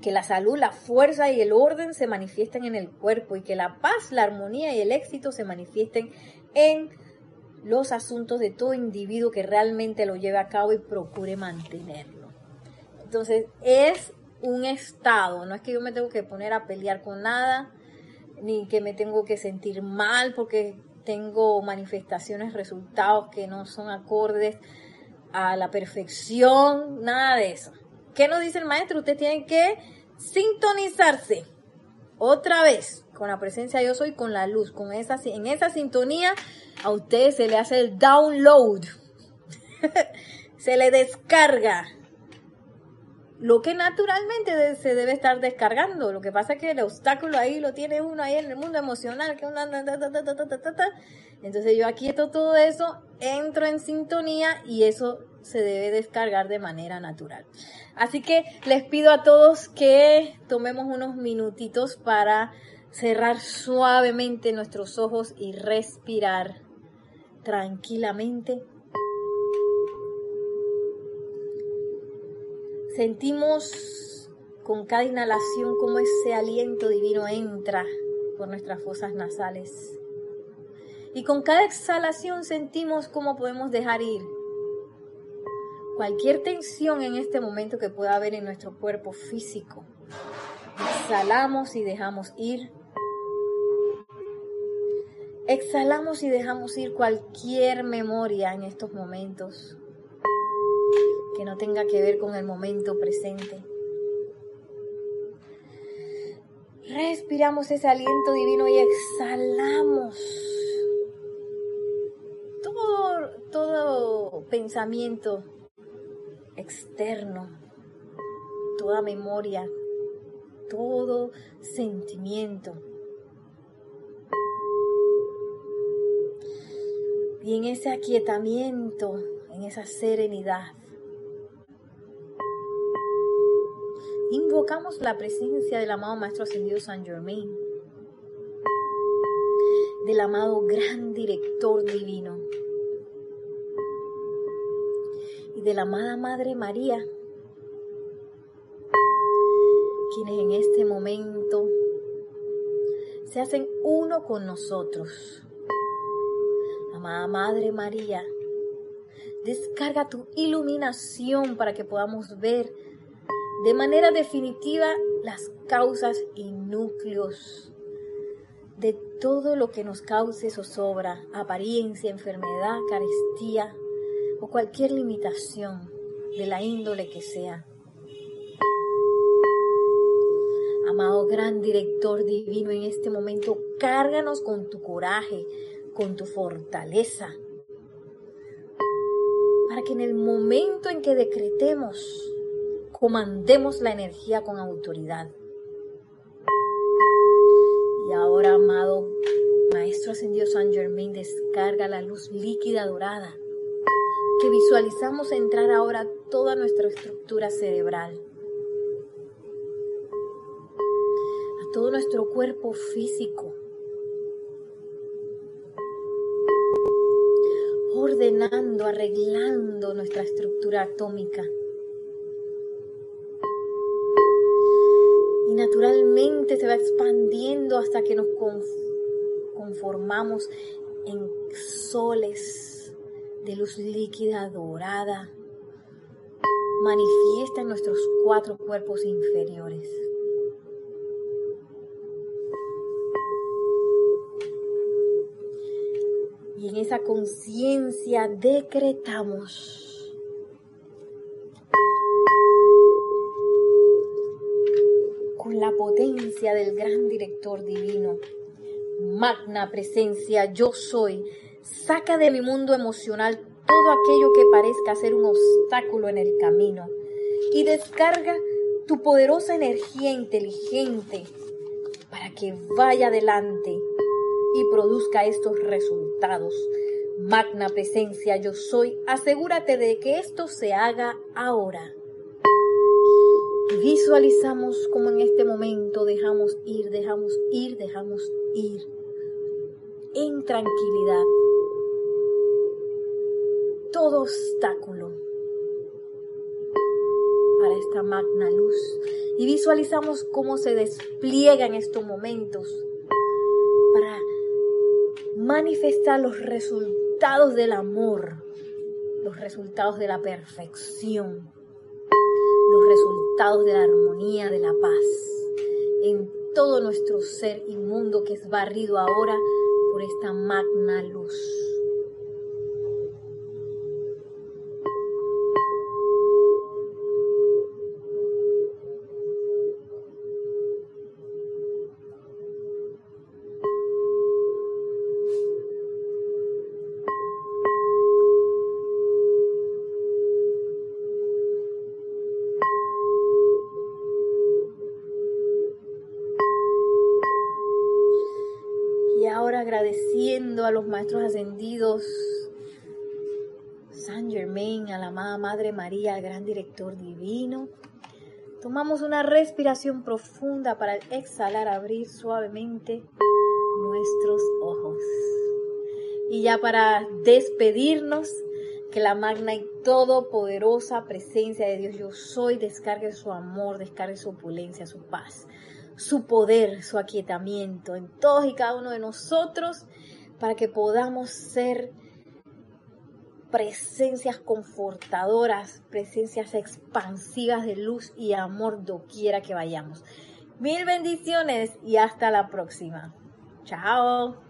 que la salud, la fuerza y el orden se manifiesten en el cuerpo y que la paz, la armonía y el éxito se manifiesten en los asuntos de todo individuo que realmente lo lleve a cabo y procure mantenerlo. Entonces, es un estado, no es que yo me tengo que poner a pelear con nada, ni que me tengo que sentir mal porque tengo manifestaciones, resultados que no son acordes a la perfección, nada de eso. ¿Qué nos dice el maestro? Usted tiene que sintonizarse otra vez con la presencia de yo soy, con la luz, con esa, en esa sintonía a usted se le hace el download, se le descarga lo que naturalmente se debe estar descargando. Lo que pasa es que el obstáculo ahí lo tiene uno ahí en el mundo emocional, que entonces yo aquieto todo eso, entro en sintonía y eso se debe descargar de manera natural. Así que les pido a todos que tomemos unos minutitos para cerrar suavemente nuestros ojos y respirar tranquilamente Sentimos con cada inhalación cómo ese aliento divino entra por nuestras fosas nasales. Y con cada exhalación sentimos cómo podemos dejar ir cualquier tensión en este momento que pueda haber en nuestro cuerpo físico. Exhalamos y dejamos ir. Exhalamos y dejamos ir cualquier memoria en estos momentos que no tenga que ver con el momento presente. Respiramos ese aliento divino y exhalamos todo, todo pensamiento externo, toda memoria, todo sentimiento. Y en ese aquietamiento, en esa serenidad, invocamos la presencia del amado Maestro Ascendido San Germain, del amado Gran Director Divino y de la amada Madre María, quienes en este momento se hacen uno con nosotros. Amada Madre María, descarga tu iluminación para que podamos ver de manera definitiva las causas y núcleos de todo lo que nos cause zozobra, apariencia, enfermedad, carestía o cualquier limitación de la índole que sea. Amado gran director divino, en este momento cárganos con tu coraje, con tu fortaleza, para que en el momento en que decretemos, comandemos la energía con autoridad. Y ahora, amado Maestro Ascendido San Germain, descarga la luz líquida dorada que visualizamos entrar ahora toda nuestra estructura cerebral todo nuestro cuerpo físico, ordenando, arreglando nuestra estructura atómica. Se va expandiendo hasta que nos conformamos en soles de luz líquida dorada. Manifiesta en nuestros cuatro cuerpos inferiores. Y en esa conciencia decretamos. Potencia del gran director divino, magna presencia, yo soy, saca de mi mundo emocional todo aquello que parezca ser un obstáculo en el camino y descarga tu poderosa energía inteligente para que vaya adelante y produzca estos resultados. Magna presencia yo soy, asegúrate de que esto se haga ahora. Visualizamos como en este momento dejamos ir, dejamos ir, dejamos ir. En tranquilidad. Todo obstáculo para esta magna luz. Y visualizamos cómo se despliega en estos momentos para manifestar los resultados del amor, los resultados de la perfección, los resultados de la armonía, de la paz, en todo nuestro ser inmundo que es barrido ahora por esta magna luz. Los maestros ascendidos, San Germain, a la amada Madre María, al gran director divino. Tomamos una respiración profunda para exhalar, abrir suavemente nuestros ojos. Y ya para despedirnos, que la magna y todopoderosa presencia de Dios yo soy descargue su amor, descargue su opulencia, su paz su poder, su aquietamiento en todos y cada uno de nosotros para que podamos ser presencias confortadoras, presencias expansivas de luz y amor doquiera que vayamos. Mil bendiciones y hasta la próxima. Chao.